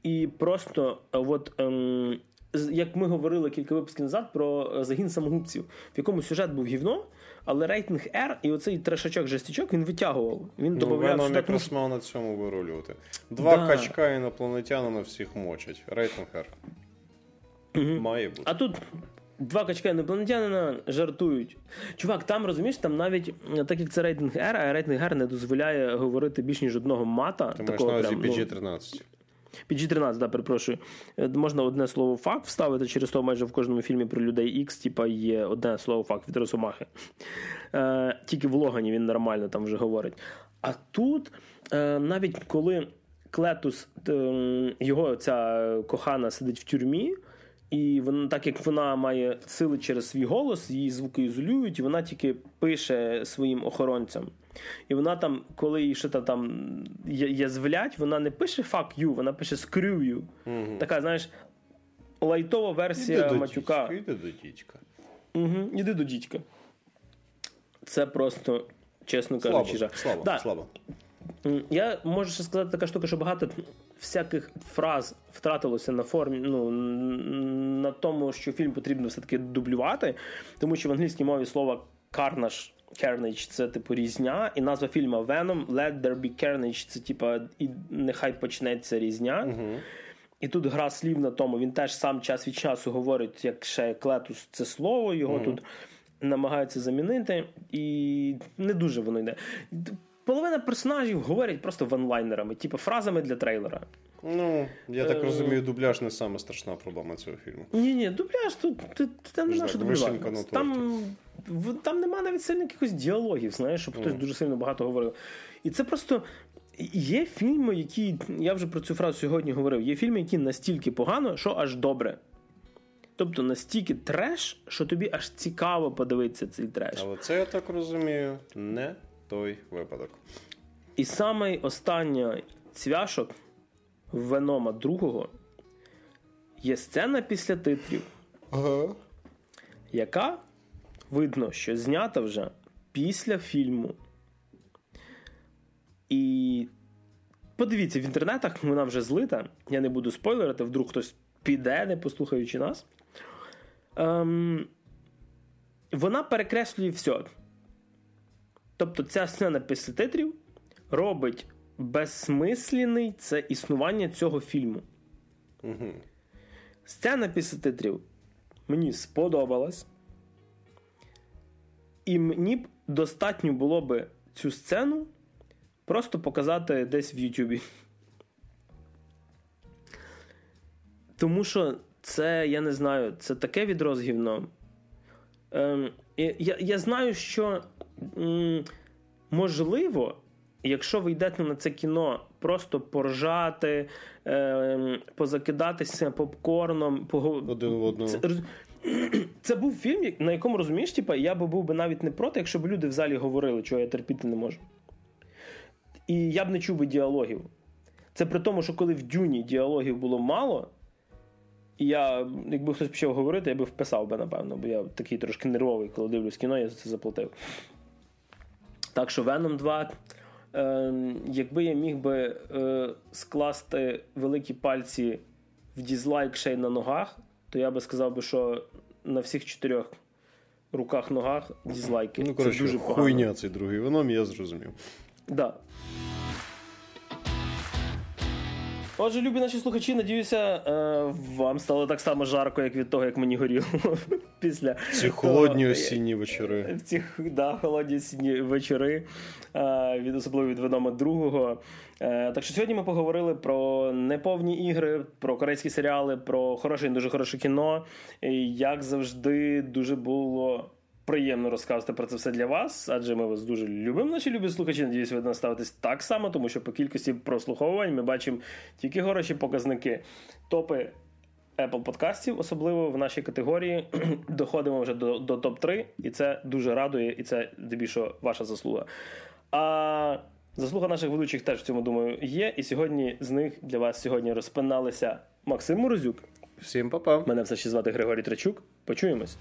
І просто, от, ем, як ми говорили кілька випусків назад про е, загін самогубців, в якому сюжет був гівно, але рейтинг R і оцей трешачок жестячок він витягував. Він Ну, Веном якраз мав на цьому вирулювати. Два Да. качка інопланетянина всіх мочать. Рейтинг R. Має бути. А тут два качка інопланетянина жартують. Чувак, там розумієш, там навіть е, так як це рейтинг R, а рейтинг R не дозволяє говорити більш ніж одного мата. Ти маєш на увазі прям, ну, PG-13. PG-13, да, перепрошую. Е, Можна одне слово факт вставити, через то майже в кожному фільмі про людей X, типа, є одне слово факт від Росомахи. Е, тільки в Логані він нормально там вже говорить. А тут, е, навіть коли Клетус, е, його ця кохана сидить в тюрмі, і вона, так як вона має сили через свій голос, її звуки ізолюють, і вона тільки пише своїм охоронцям. І вона там, коли їй щось там язвлять, вона не пише fuck you, вона пише screw you. Така, знаєш, лайтова версія матюка. дідька, іди до дідька. Угу, іди до дідька. Це просто, чесно Слабо, кажучи, слабо, Да. слабо. Я можу ще сказати така штука, що багато всяких фраз втратилося на формі, ну на тому, що фільм потрібно все-таки дублювати, тому що в англійській мові слово carnage, carnage це типу різня, і назва фільму Venom, Let There Be Carnage це типа і нехай почнеться різня. І тут гра слів на тому. Він теж сам час від часу говорить, як ще клетус це слово, його тут намагаються замінити, і не дуже воно йде. Половина персонажів говорять просто ванлайнерами, типу фразами для трейлера. Ну, я Е, так розумію, дубляж не саме страшна проблема цього фільму. Ні, ні, дубляж тут, тут там нема що дублювати. Там, там нема навіть сильно якихось діалогів, знаєш, щоб хтось дуже сильно багато говорив. І це просто. Є фільми, які. Я вже про цю фразу сьогодні говорив. Є фільми, які настільки погано, що аж добре. Тобто настільки треш, що тобі аж цікаво подивитися цей треш. Але це, я так розумію, не той випадок. І саме остання цвяшок Венома другого є сцена після титрів, Ага. яка видно, що знята вже після фільму. І подивіться, в інтернетах вона вже злита. Я не буду спойлерити, вдруг хтось піде, не послухаючи нас. Ем, вона перекреслює все. Тобто ця сцена після титрів робить безсмисленний це існування цього фільму. Угу. Сцена після титрів мені сподобалась. І мені б достатньо було би цю сцену просто показати десь в Ютубі. Тому що це, я не знаю, це таке відро з гівном. Ем, я, я знаю, що можливо, якщо ви йдете на це кіно просто поржати, ем, позакидатися попкорном. Один в одного. Це, був фільм, на якому розумієш, типа, я би був би навіть не проти, якщо б люди в залі говорили, чого я терпіти не можу. І я б не чув би діалогів. Це при тому, що коли в Дюні діалогів було мало, і я, якби хтось почав говорити, я би вписав би, напевно, бо я такий трошки нервовий, коли дивлюсь кіно, я за це заплатив. Так що Venom 2. Е, якби я міг би е, скласти великі пальці в дізлайк ще й на ногах, то я би сказав би, що на всіх чотирьох руках ногах дізлайки. Ну, це дуже дуже погано. хуйня цей другий веном, я зрозумів. Да. Отже, любі наші слухачі, надіюся, е, вам стало так само жарко, як від того, як мені горіло після Ці холодні того, осінні вечори. ці да, холодні сінні вечори, е, від особливо від Венома другого. Е, Так що сьогодні ми поговорили про неповні ігри, про корейські серіали, про хороше і дуже хороше кіно. І, як завжди, дуже було. Приємно розказувати про це все для вас, адже ми вас дуже любимо, наші любі слухачі. Надіюсь, ви до нас ставитесь так само, тому що по кількості прослуховувань ми бачимо тільки хороші показники. Топи Apple подкастів, особливо в нашій категорії, доходимо вже до, до топ-3, і це дуже радує, і це здебільшого ваша заслуга. А заслуга наших ведучих теж в цьому думаю є. І сьогодні з них для вас сьогодні розпиналися Максим Морозюк. Всім па-па. Мене все ще звати Григорій Трачук. Почуємось.